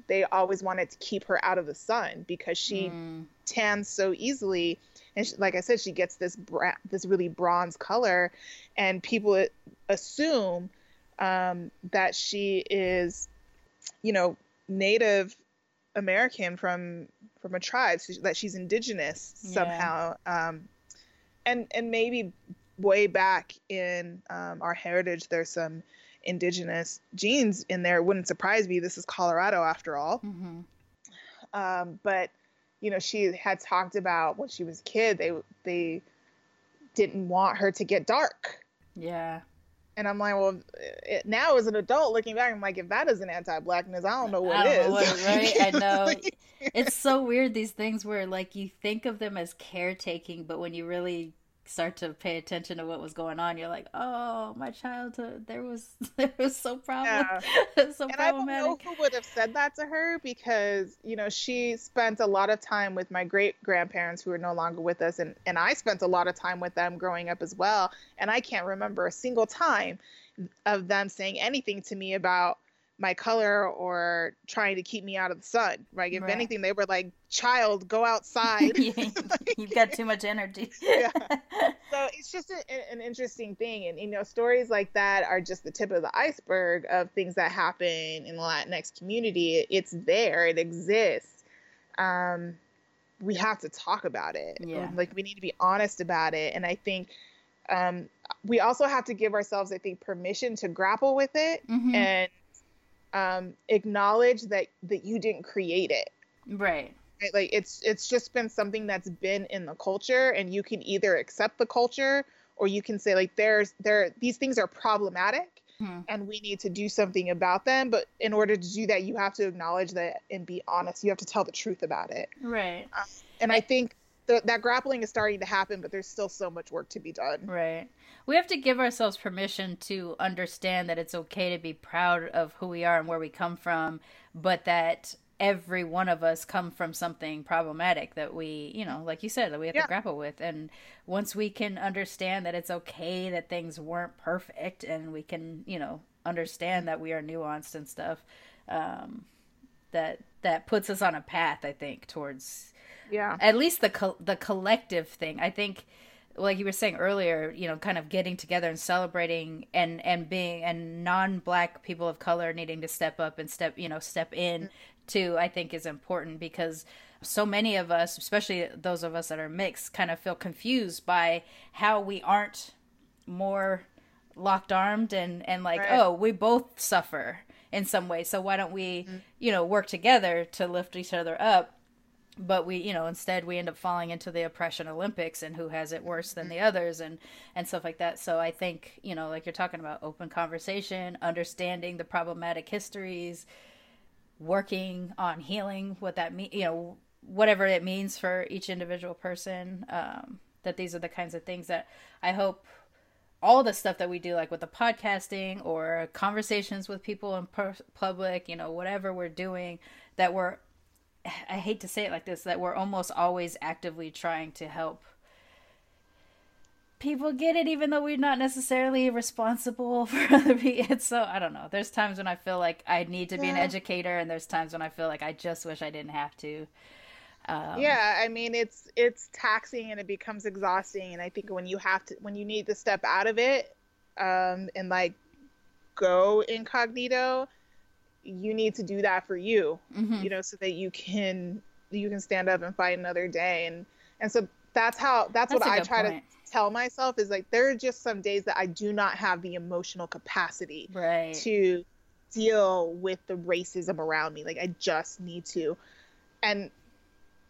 they always wanted to keep her out of the sun because she Mm, tans so easily. And she, like i said she gets this bra- this really bronze color. And people assume um, that she is you know native american from from a tribe so that she's indigenous Yeah. somehow. Um, and and maybe way back in um, our heritage there's some indigenous genes in there it wouldn't surprise me this is colorado after all mhm. um, but you know she had talked about when she was a kid they they didn't want her to get dark Yeah. and i'm like well it, now as an adult looking back i'm like if that isn't anti-blackness i don't know what I is know what- right? I know. It's so weird these things where like you think of them as caretaking, but when you really start to pay attention to what was going on, you're like, oh, my childhood, there was there was so problem, so and I don't know who would have said that to her because you know she spent a lot of time with my great grandparents who are no longer with us, and and I spent a lot of time with them growing up as well, and I can't remember a single time of them saying anything to me about my color or trying to keep me out of the sun right if Right. anything they were like child go outside You've got too much energy. Yeah. so it's just a, an interesting thing and you know stories like that are just the tip of the iceberg of things that happen in the latinx community it's there it exists um, we have to talk about it Yeah. like we need to be honest about it and i think um, we also have to give ourselves i think permission to grapple with it Mhm. and um, acknowledge that that you didn't create it Right. right? like it's it's just been something that's been in the culture and you can either accept the culture or you can say like there's there these things are problematic Mhm. and we need to do something about them but in order to do that you have to acknowledge that and be honest you have to tell the truth about it Right. and i think th- that grappling is starting to happen but there's still so much work to be done Right. We have to give ourselves permission to understand that it's okay to be proud of who we are and where we come from, but that every one of us come from something problematic that we, you know, like you said, that we have Yeah. to grapple with. And once we can understand that it's okay that things weren't perfect and we can, you know, understand that we are nuanced and stuff, um, that that puts us on a path, I think, towards yeah at least the co- the collective thing. I think, like you were saying earlier, you know, kind of getting together and celebrating and and being and non-black people of color needing to step up and step you know step in too. I think is important because so many of us, especially those of us that are mixed, kind of feel confused by how we aren't more locked armed and and like Right. oh we both suffer in some way so why don't we mm-hmm. you know work together to lift each other up but we you know instead we end up falling into the oppression olympics and who has it worse than the others and and stuff like that. So i think you know like you're talking about open conversation understanding the problematic histories working on healing what that mean you know whatever it means for each individual person um that these are the kinds of things that i hope all the stuff that we do like with the podcasting or conversations with people in per- public you know whatever we're doing that we're I hate to say it like this that we're almost always actively trying to help people get it even though we're not necessarily responsible for other people. So I don't know. There's times when I feel like I need to be an educator and there's times when I feel like I just wish I didn't have to. Um, yeah i mean it's it's taxing and it becomes exhausting and i think when you have to when you need to step out of it um and like go incognito you need to do that for you mhm. you know so that you can you can stand up and fight another day and and so that's how that's, That's what I try point. to tell myself is like there are just some days that i do not have the emotional capacity Right. to deal with the racism around me. Like I just need to. And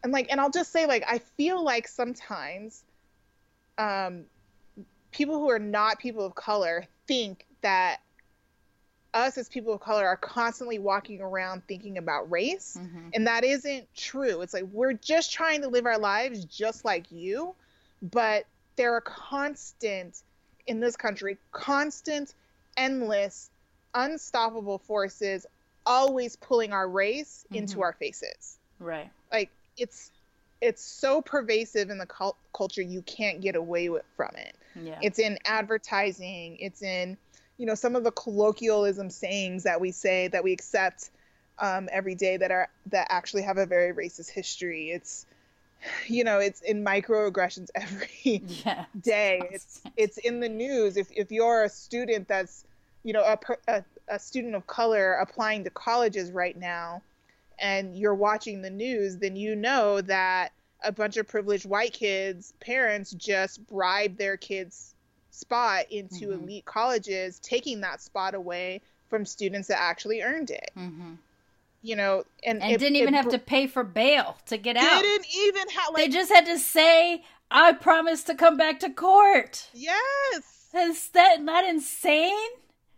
and like and I'll just say like I feel like sometimes um people who are not people of color think that us as people of color are constantly walking around thinking about race Mhm. and that isn't true. It's like we're just trying to live our lives just like you, but there are constant in this country, constant, endless, unstoppable forces always pulling our race into Mhm. our faces. Right. Like it's it's so pervasive in the cul- culture you can't get away with from it. Yeah. It's in advertising. It's in, you know, some of the colloquialism sayings that we say that we accept um, every day that are that actually have a very racist history. It's, you know, it's in microaggressions every yeah. day. It's it's in the news. If if you're a student that's, you know, a a, a student of color applying to colleges right now, and you're watching the news, then you know that a bunch of privileged white kids, parents just bribe their kids' spot into Mhm. elite colleges, taking that spot away from students that actually earned it. hmm You know, and And it- didn't even it have to pay for bail to get out. Didn't even have they just had to say, "I promise to come back to court." yes. Is that not insane?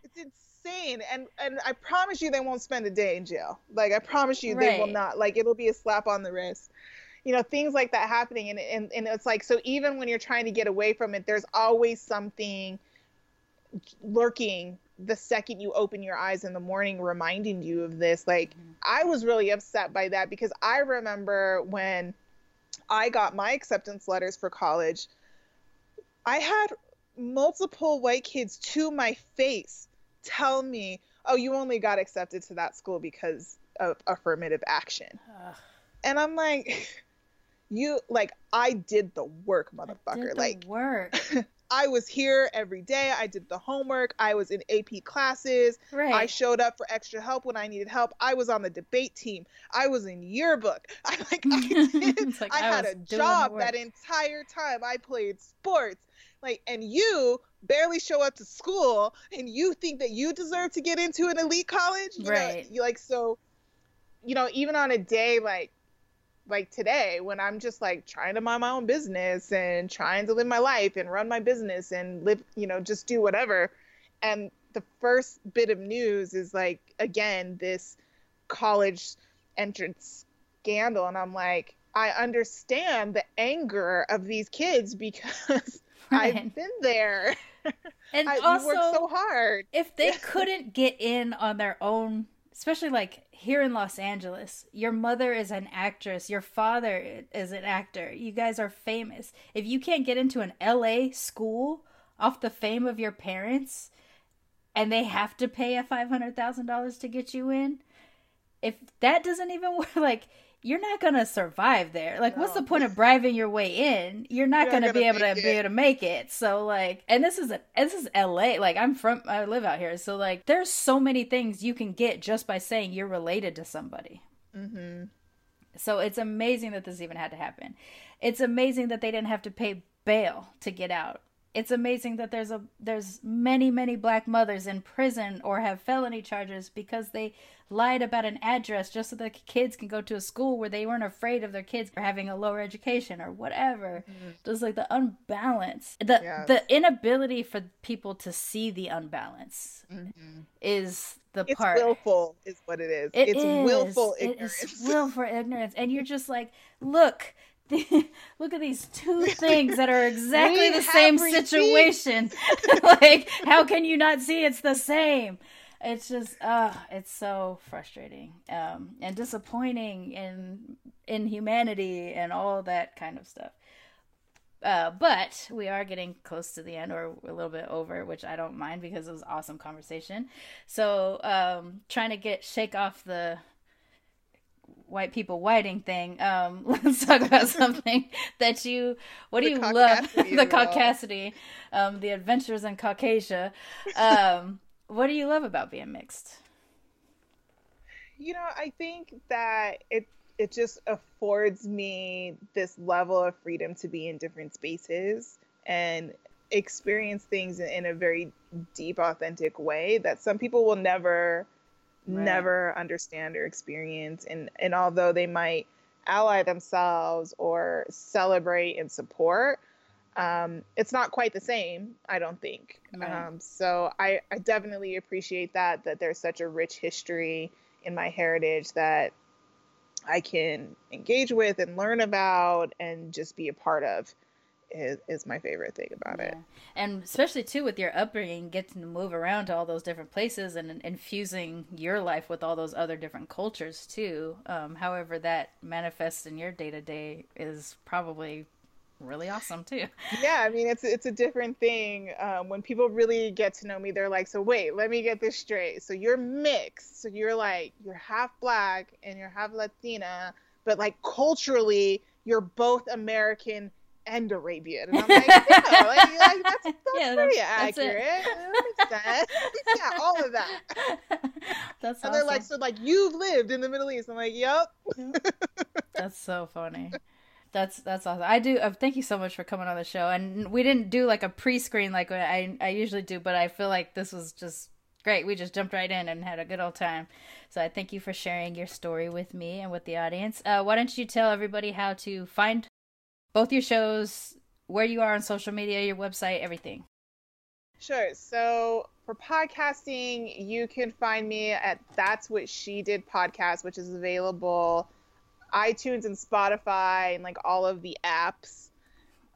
It's insane, and and I promise you, they won't spend a day in jail. Like I promise you, they will not. Like it'll be a slap on the wrist. You know, things like that happening, and and and it's like so. Even when you're trying to get away from it, there's always something lurking the second you open your eyes in the morning, reminding you of this. Like mm-hmm. I was really upset by that because I remember when I got my acceptance letters for college, I had multiple white kids to my face tell me, oh, you only got accepted to that school because of affirmative action. Ugh. And I'm like, you like I did the work, motherfucker. Did the like work. I was here every day. I did the homework. I was in AP classes. Right. I showed up for extra help when I needed help. I was on the debate team. I was in yearbook. I like I did. Like I, I had a job that entire time. I played sports. Like and you barely show up to school and you think that you deserve to get into an elite college? You know, Right. you like so you know, even on a day like like today when I'm just like trying to mind my own business and trying to live my life and run my business and live, you know, just do whatever. And the first bit of news is like again this college entrance scandal and I'm like I understand the anger of these kids because Right. I've been there. and I, also, worked so hard. if they couldn't get in on their own, especially like here in Los Angeles, your mother is an actress, your father is an actor, you guys are famous. If you can't get into an LA school off the fame of your parents and they have to pay a $500,000 to get you in, if that doesn't even work, like, you're not gonna survive there. Like, what's the point of bribing your way in? You're not You're gonna, be gonna able to make be able to make it. So, like, and this is a this is L.A. Like, I'm from, I live out here, so like, there's so many things you can get just by saying you're related to somebody. Mm-hmm. So it's amazing that this even had to happen. It's amazing that they didn't have to pay bail to get out. It's amazing that there's a there's many many black mothers in prison or have felony charges because they lied about an address just so the kids can go to a school where they weren't afraid of their kids for having a lower education or whatever. Mm-hmm. Just like the unbalance, the Yes. the inability for people to see the unbalance mm-hmm. is the It's part. willful, is what it is. It it's is. willful It ignorance. is willful ignorance, and you're just like, look, look at these two things that are exactly the same situation. like, how can you not see it's the same? It's just, uh, it's so frustrating um, and disappointing in in humanity and all that kind of stuff. Uh, but we are getting close to the end or a little bit over, which I don't mind because it was awesome conversation. So, um, trying to get shake off the white people whiting thing. Um, let's talk about something that you. What do The you love? the caucasity, um, the adventures in Caucasia. Um, what do you love about being mixed? you know, I think that it it just affords me this level of freedom to be in different spaces and experience things in, in a very deep, authentic way that some people will never Right. never understand or experience. And and although they might ally themselves or celebrate and support, um, it's not quite the same, I don't think. Right. Um, so I, I definitely appreciate that that there's such a rich history in my heritage that I can engage with and learn about and just be a part of is, is my favorite thing about it. And especially too with your upbringing, getting to move around to all those different places and infusing your life with all those other different cultures too. Um, however, that manifests in your day to day is probably really awesome too. Yeah, I mean it's it's a different thing. Um, when people really get to know me, they're like, "So wait, let me get this straight. So you're mixed. So you're like you're half black and you're half Latina, but like culturally, you're both American and Arabian." And I'm like, "Yeah, like, like, that's, that's Yeah, pretty that's- that's accurate. That yeah, all of that." That's And they're like, "So like you've lived in the Middle East?" I'm like, "Yep." That's so funny. That's that's awesome. I do. Uh, thank you so much for coming on the show. And we didn't do like a pre-screen like I I usually do, but I feel like this was just great. We just jumped right in and had a good old time. So I thank you for sharing your story with me and with the audience. Uh, why don't you tell everybody how to find both your shows, where you are on social media, your website, everything. Sure. So for podcasting, you can find me at That's What She Did podcast, which is available iTunes and Spotify and like all of the apps.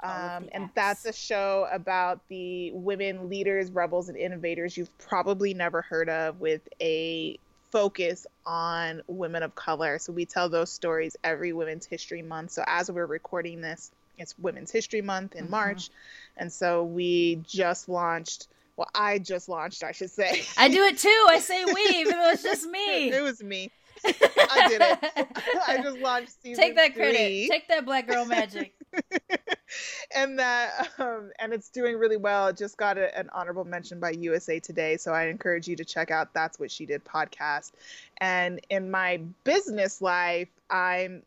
Of Um, the and apps. that's a show about the women leaders, rebels, and innovators you've probably never heard of with a focus on women of color. So we tell those stories every Women's History Month. So as we're recording this, it's Women's History Month in Mhm. March. And so we just launched Well, I just launched, I should say. I do it too. I say we, even though it's just me. it was me. I did it. I just launched season Take that credit. Take that black girl magic. and that um, and it's doing really well. It just got a, an honorable mention by USA Today, so I encourage you to check out That's What She Did podcast. And in my business life, I'm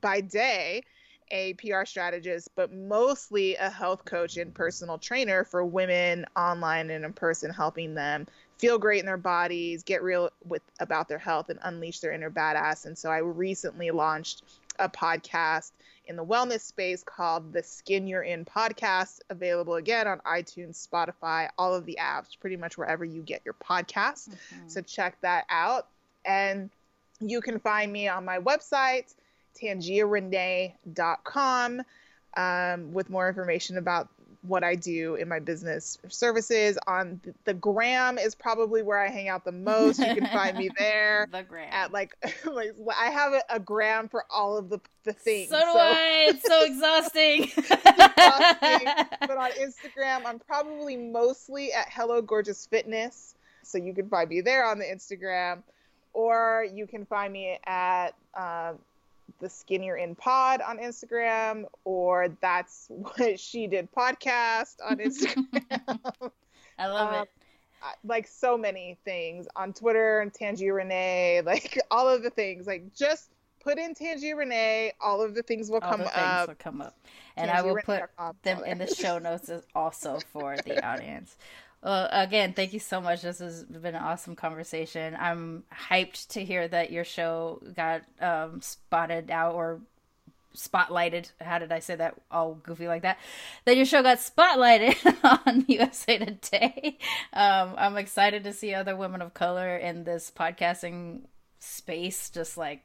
by day a PR strategist, but mostly a health coach and personal trainer for women online and in person, helping them feel great in their bodies, get real with about their health, and unleash their inner badass. And so I recently launched a podcast in the wellness space called the Skin You're In podcast, available again on iTunes, Spotify, all of the apps, pretty much wherever you get your podcasts. Mhm. So check that out. And you can find me on my website, tangiarenee.com, um, with more information about what I do in my business services. On th- the gram is probably where I hang out the most. You can find me there The gram. at like, like I have a, a gram for all of the, the things. so do I. It's so exhausting. but on Instagram, I'm probably mostly at Hello Gorgeous Fitness. So you can find me there on the Instagram, or you can find me at uh, the Skin You're In Pod on Instagram, or that's what she did podcast on Instagram. I love Um, it. Like so many things on Twitter and Tangia Renee, like all of the things. Like just put in Tangia Renee, all of the things will All come the things up. will come up, and I will put them in the show notes also for the audience. Well, again, thank you so much. This has been an awesome conversation. I'm hyped to hear that your show got um, spotted out or spotlighted. How did I say that? All goofy like that. That your show got spotlighted on USA Today. Um, I'm excited to see other women of color in this podcasting space, just like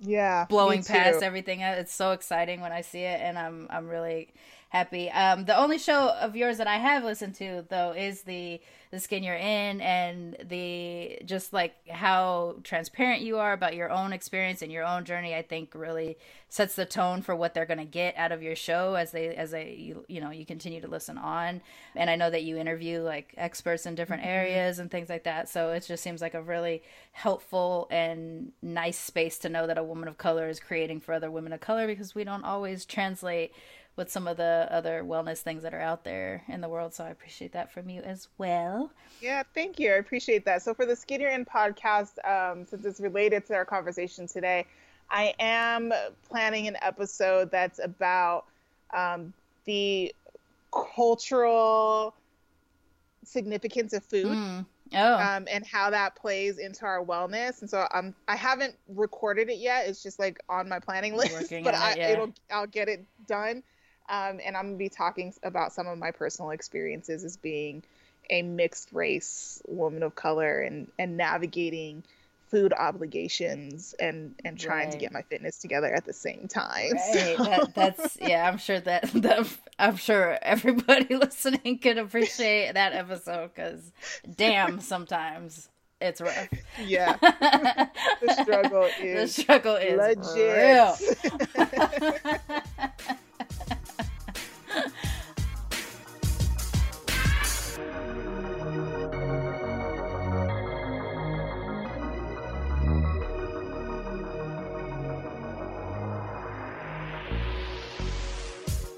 yeah, blowing past everything. It's so exciting when I see it, and I'm I'm really happy. Um, the only show of yours that I have listened to though is the the skin you're in, and the just like how transparent you are about your own experience and your own journey. I think really sets the tone for what they're gonna get out of your show as they as they you, you know you continue to listen on. And I know that you interview like experts in different areas and things like that. So it just seems like a really helpful and nice space to know that a woman of color is creating for other women of color because we don't always translate with some of the other wellness things that are out there in the world. So I appreciate that from you as well. Yeah, thank you. I appreciate that. So for the Skin You're In podcast, um, since it's related to our conversation today, I am planning an episode that's about um, the cultural significance of food. Mm. Oh, um, and how that plays into our wellness. And so um, I haven't recorded it yet. It's just like on my planning list, but I, it, yeah. it'll I'll get it done. Um, and I'm gonna be talking about some of my personal experiences as being a mixed race woman of color and and navigating food obligations and and trying to get my fitness together at the same time. right. So- That, that's yeah. I'm sure that, that I'm sure everybody listening could appreciate that episode because damn, sometimes it's rough. yeah, the struggle is the struggle is legit.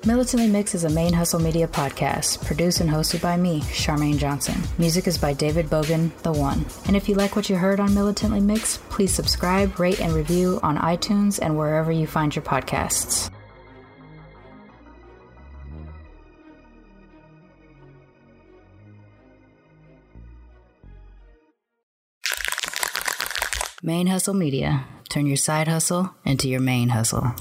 Militantly Mix is a main hustle media podcast, produced and hosted by me, Charmaine Johnson. Music is by David Bogan, the one. And if you like what you heard on Militantly Mix, please subscribe, rate, and review on iTunes and wherever you find your podcasts. Main Hustle Media. Turn your side hustle into your main hustle.